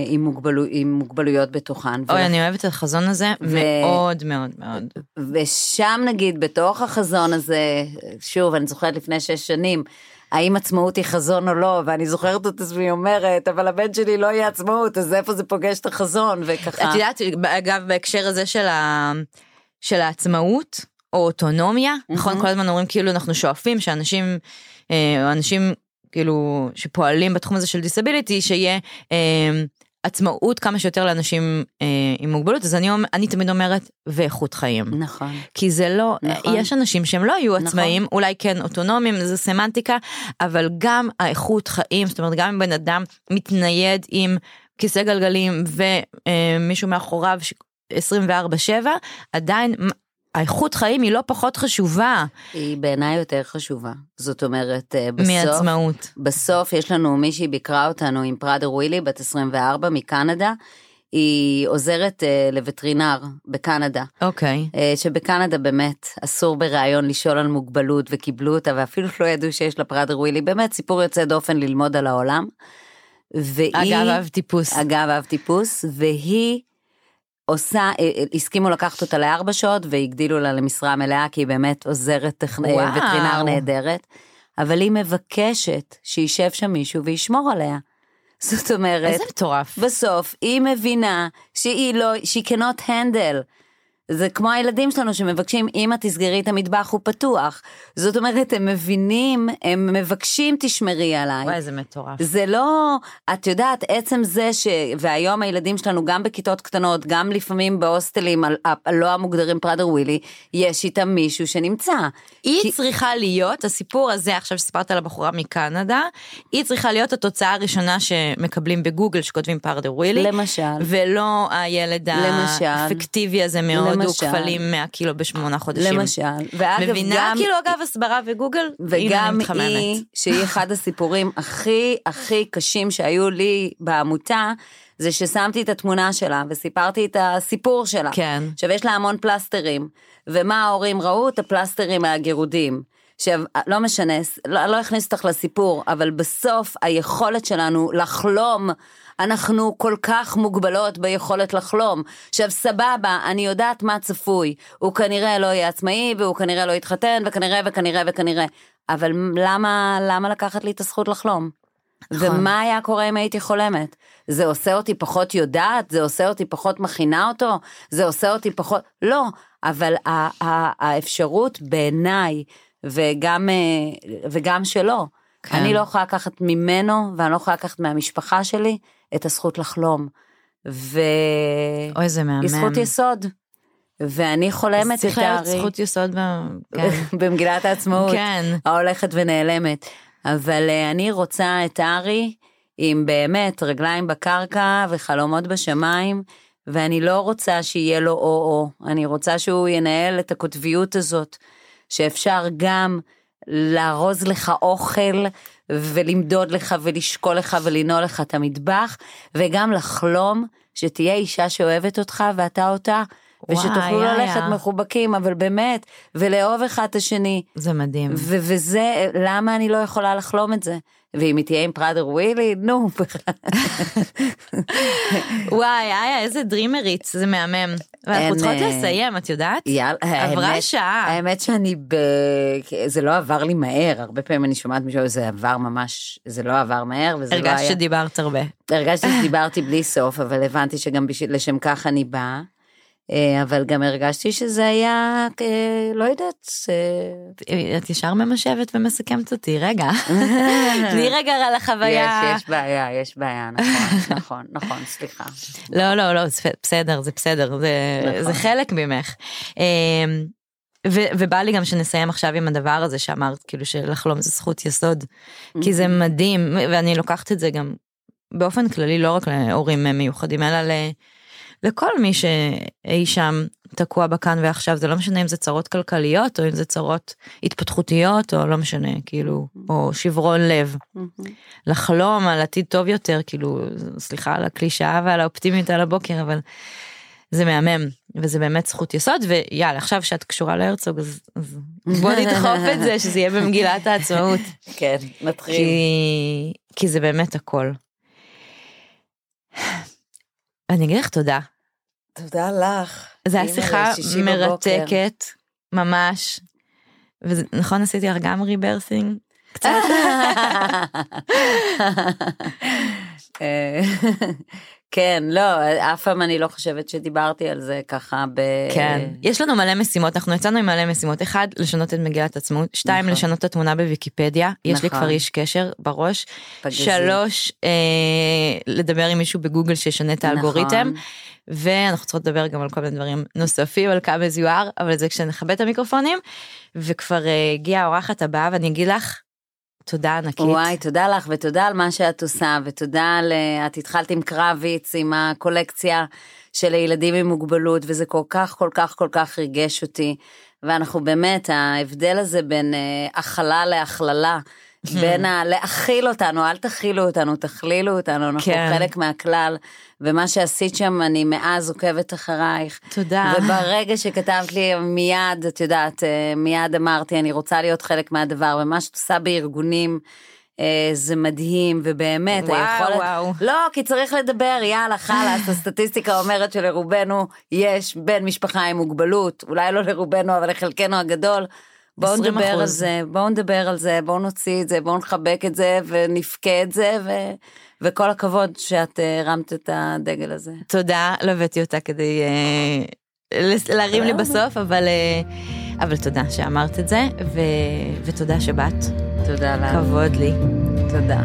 עם, מוגבלו, עם מוגבלויות בתוכן. אוי, אני אוהבת את החזון הזה ו- מאוד מאוד מאוד. ושם נגיד, בתוך החזון הזה, שוב, אני זוכרת לפני שש שנים, האם עצמאות היא חזון או לא, ואני זוכרת את עצמי אומרת, אבל הבן שלי לא יהיה עצמאות, אז איפה זה פוגש את החזון, וככה. את יודעת, אגב, בהקשר הזה של, ה... של העצמאות, או אוטונומיה, נכון? כל הזמן אומרים כאילו אנחנו שואפים שאנשים, אה, אנשים כאילו שפועלים בתחום הזה של דיסביליטי, שיהיה אה, עצמאות כמה שיותר לאנשים אה, עם מוגבלות, אז אני, אני תמיד אומרת, ואיכות חיים. נכון. כי זה לא, נכון. יש אנשים שהם לא יהיו נכון. עצמאים, אולי כן אוטונומיים, זה סמנטיקה, אבל גם האיכות חיים, זאת אומרת גם אם בן אדם מתנייד עם כיסא גלגלים ומישהו מאחוריו ש- 24/7, עדיין האיכות חיים היא לא פחות חשובה היא בעיניי יותר חשובה. זאת אומרת, אה, בסוף, מעצמאות. בסוף יש לנו מישהי ביקרה אותנו עם פראדר ווילי, בת 24 מקנדה. היא עוזרת אה, לווטרינר בקנדה. אוקיי. אה, שבקנדה באמת אסור בריאיון לשאול על מוגבלות וקיבלו אותה ואפילו לא ידעו שיש לה פראדר ווילי, באמת סיפור יוצא דופן ללמוד על העולם. והיא, אגב, אב טיפוס. אגב אב טיפוס, והיא עושה, אה, אה, הסכימו לקחת אותה לארבע שעות והגדילו לה למשרה מלאה כי היא באמת עוזרת טכנ... וואו. וטרינר נהדרת, אבל היא מבקשת שישב שם מישהו וישמור עליה. זאת אומרת, איזה מטורף. בסוף היא מבינה שהיא לא, she cannot handle זה כמו הילדים שלנו שמבקשים, אמא תסגרי את המטבח, הוא פתוח. זאת אומרת, הם מבינים, הם מבקשים תשמרי עליי. וואי, זה מטורף. זה לא, את יודעת, עצם זה ש... והיום הילדים שלנו, גם בכיתות קטנות, גם לפעמים בהוסטלים הלא המוגדרים פראדר ווילי, יש איתם מישהו שנמצא. היא כי- צריכה להיות, הסיפור הזה עכשיו שסיפרת על הבחורה מקנדה, היא צריכה להיות התוצאה הראשונה שמקבלים בגוגל שכותבים פרדר ווילי. למשל. ולא הילד למשל. האפקטיבי הזה מהודו, למשל. כפלים 100 קילו בשמונה חודשים. למשל. ואגב, מבינה גם... כאילו אגב הסברה וגוגל? וגם. היא, שהיא אחד הסיפורים הכי הכי קשים שהיו לי בעמותה, זה ששמתי את התמונה שלה וסיפרתי את הסיפור שלה. כן. עכשיו יש לה המון פלסטרים, ומה ההורים ראו? את הפלסטרים מהגירודים. עכשיו, לא משנה, לא, לא אכניס אותך לסיפור, אבל בסוף היכולת שלנו לחלום, אנחנו כל כך מוגבלות ביכולת לחלום. עכשיו, סבבה, אני יודעת מה צפוי. הוא כנראה לא יהיה עצמאי, והוא כנראה לא יתחתן, וכנראה וכנראה וכנראה. אבל למה, למה לקחת לי את הזכות לחלום? נכון. ומה היה קורה אם הייתי חולמת? זה עושה אותי פחות יודעת? זה עושה אותי פחות מכינה אותו? זה עושה אותי פחות... לא, אבל ה- ה- האפשרות בעיניי, וגם, אה, וגם שלו, כן. אני לא יכולה לקחת ממנו, ואני לא יכולה לקחת מהמשפחה שלי, את הזכות לחלום. ו... אוי, זה מהמם. היא זכות יסוד. ואני חולמת את צריך להיות הארי זכות יסוד ב... כן. במגילת העצמאות. כן. ההולכת ונעלמת. אבל אה, אני רוצה את הארי עם באמת רגליים בקרקע וחלומות בשמיים, ואני לא רוצה שיהיה לו או-או, אני רוצה שהוא ינהל את הקוטביות הזאת, שאפשר גם לארוז לך אוכל ולמדוד לך ולשקול לך ולנעול לך את המטבח, וגם לחלום שתהיה אישה שאוהבת אותך ואתה אותה. ושתוכלו וואי, ללכת יאיה. מחובקים, אבל באמת, ולאהוב אחד את השני. זה מדהים. ו- וזה, למה אני לא יכולה לחלום את זה? ואם היא תהיה עם פראדר ווילי, נו, בכלל. וואי, איה, איזה דרימרית, זה מהמם. ואנחנו אין, צריכות אה, לסיים, את יודעת? יאללה, עברה האמת- שעה. האמת שאני ב... זה לא עבר לי מהר, הרבה פעמים אני שומעת מישהו, זה עבר ממש, זה לא עבר מהר, וזה לא היה... הרגשת שדיברת הרבה. הרגשתי שדיברתי בלי סוף, אבל הבנתי שגם בשביל, לשם כך אני באה. אה, אבל גם הרגשתי שזה היה, אה, לא יודעת, אה, את ישר ממשבת ומסכמת אותי, רגע. תני רגע על החוויה. יש, יש בעיה, יש בעיה, נכון, נכון, נכון, סליחה. לא, לא, לא, בסדר, זה בסדר, זה, נכון. חלק ממך. ו- ובא לי גם שנסיים עכשיו עם הדבר הזה שאמרת, כאילו שלחלום זה זכות יסוד, כי זה מדהים, ואני לוקחת את זה גם באופן כללי, לא רק להורים מיוחדים, אלא ל- לכל מי שאי שם תקוע בכאן ועכשיו, זה לא משנה אם זה צרות כלכליות, או אם זה צרות התפתחותיות, או לא משנה, כאילו, או שברון לב. לחלום על עתיד טוב יותר, כאילו, סליחה על הקלישאה ועל האופטימיות על הבוקר, אבל זה מהמם, וזה באמת זכות יסוד, ויאללה, עכשיו שאת קשורה להרצוג, אז, אז בוא נדחוף את זה, שזה יהיה במגילת העצמאות, כן, נתחיל. כי, כי זה באמת הכל. אני אגיד לך תודה, תודה לך. זו הייתה שיחה. מרתקת, ממש, ונכון עשיתי לך גם ריברסינג? קצת. כן, לא, אף פעם אני לא חושבת שדיברתי על זה ככה ב... כן, יש לנו מלא משימות, אנחנו יצאנו עם מלא משימות, אחד, לשנות את מגילת עצמאות, שתיים, נכון. לשנות את התמונה בוויקיפדיה, יש לי נכון. כבר איש קשר בראש, פגזים. שלוש, אה, לדבר עם מישהו בגוגל שישנה את האלגוריתם, נכון. ואנחנו צריכות לדבר גם על כל מיני דברים נוספים, על כמה זה יואר, אבל זה כשנכבד את המיקרופונים, וכבר אה, הגיעה האורחת הבאה, ואני אגיד לך, תודה ענקית. וואי, תודה לך ותודה על מה שאת עושה, ותודה על... את התחלת עם קרביץ, עם הקולקציה של הילדים עם מוגבלות, וזה כל כך כל כך כל כך ריגש אותי. ואנחנו באמת, ההבדל הזה בין אה, הכלה להכללה, בין ה... להכיל אותנו, אל תכילו אותנו, תכלילו אותנו, אנחנו כן. חלק מהכלל. ומה שעשית שם, אני מאז עוקבת אחרייך. תודה. וברגע שכתבת לי מיד, את יודעת, אה, מיד אמרתי, אני רוצה להיות חלק מהדבר, ומה שאת עושה בארגונים, אה, זה מדהים, ובאמת, וואו, היכולת... וואו. לא, כי צריך לדבר, יאללה, חלאס, הסטטיסטיקה אומרת שלרובנו יש בן משפחה עם מוגבלות, אולי לא לרובנו, אבל לחלקנו הגדול. בואו 20%. נדבר על זה, בואו נדבר על זה, בואו נוציא את זה, בואו נחבק את זה ונבכה את זה, ו... וכל הכבוד שאת אה, הרמת את הדגל הזה. תודה, לא הבאתי אותה כדי אה, להרים לי בסוף, אבל, אה, אבל תודה שאמרת את זה, ו, ותודה שבאת. תודה לך. כבוד לי. תודה.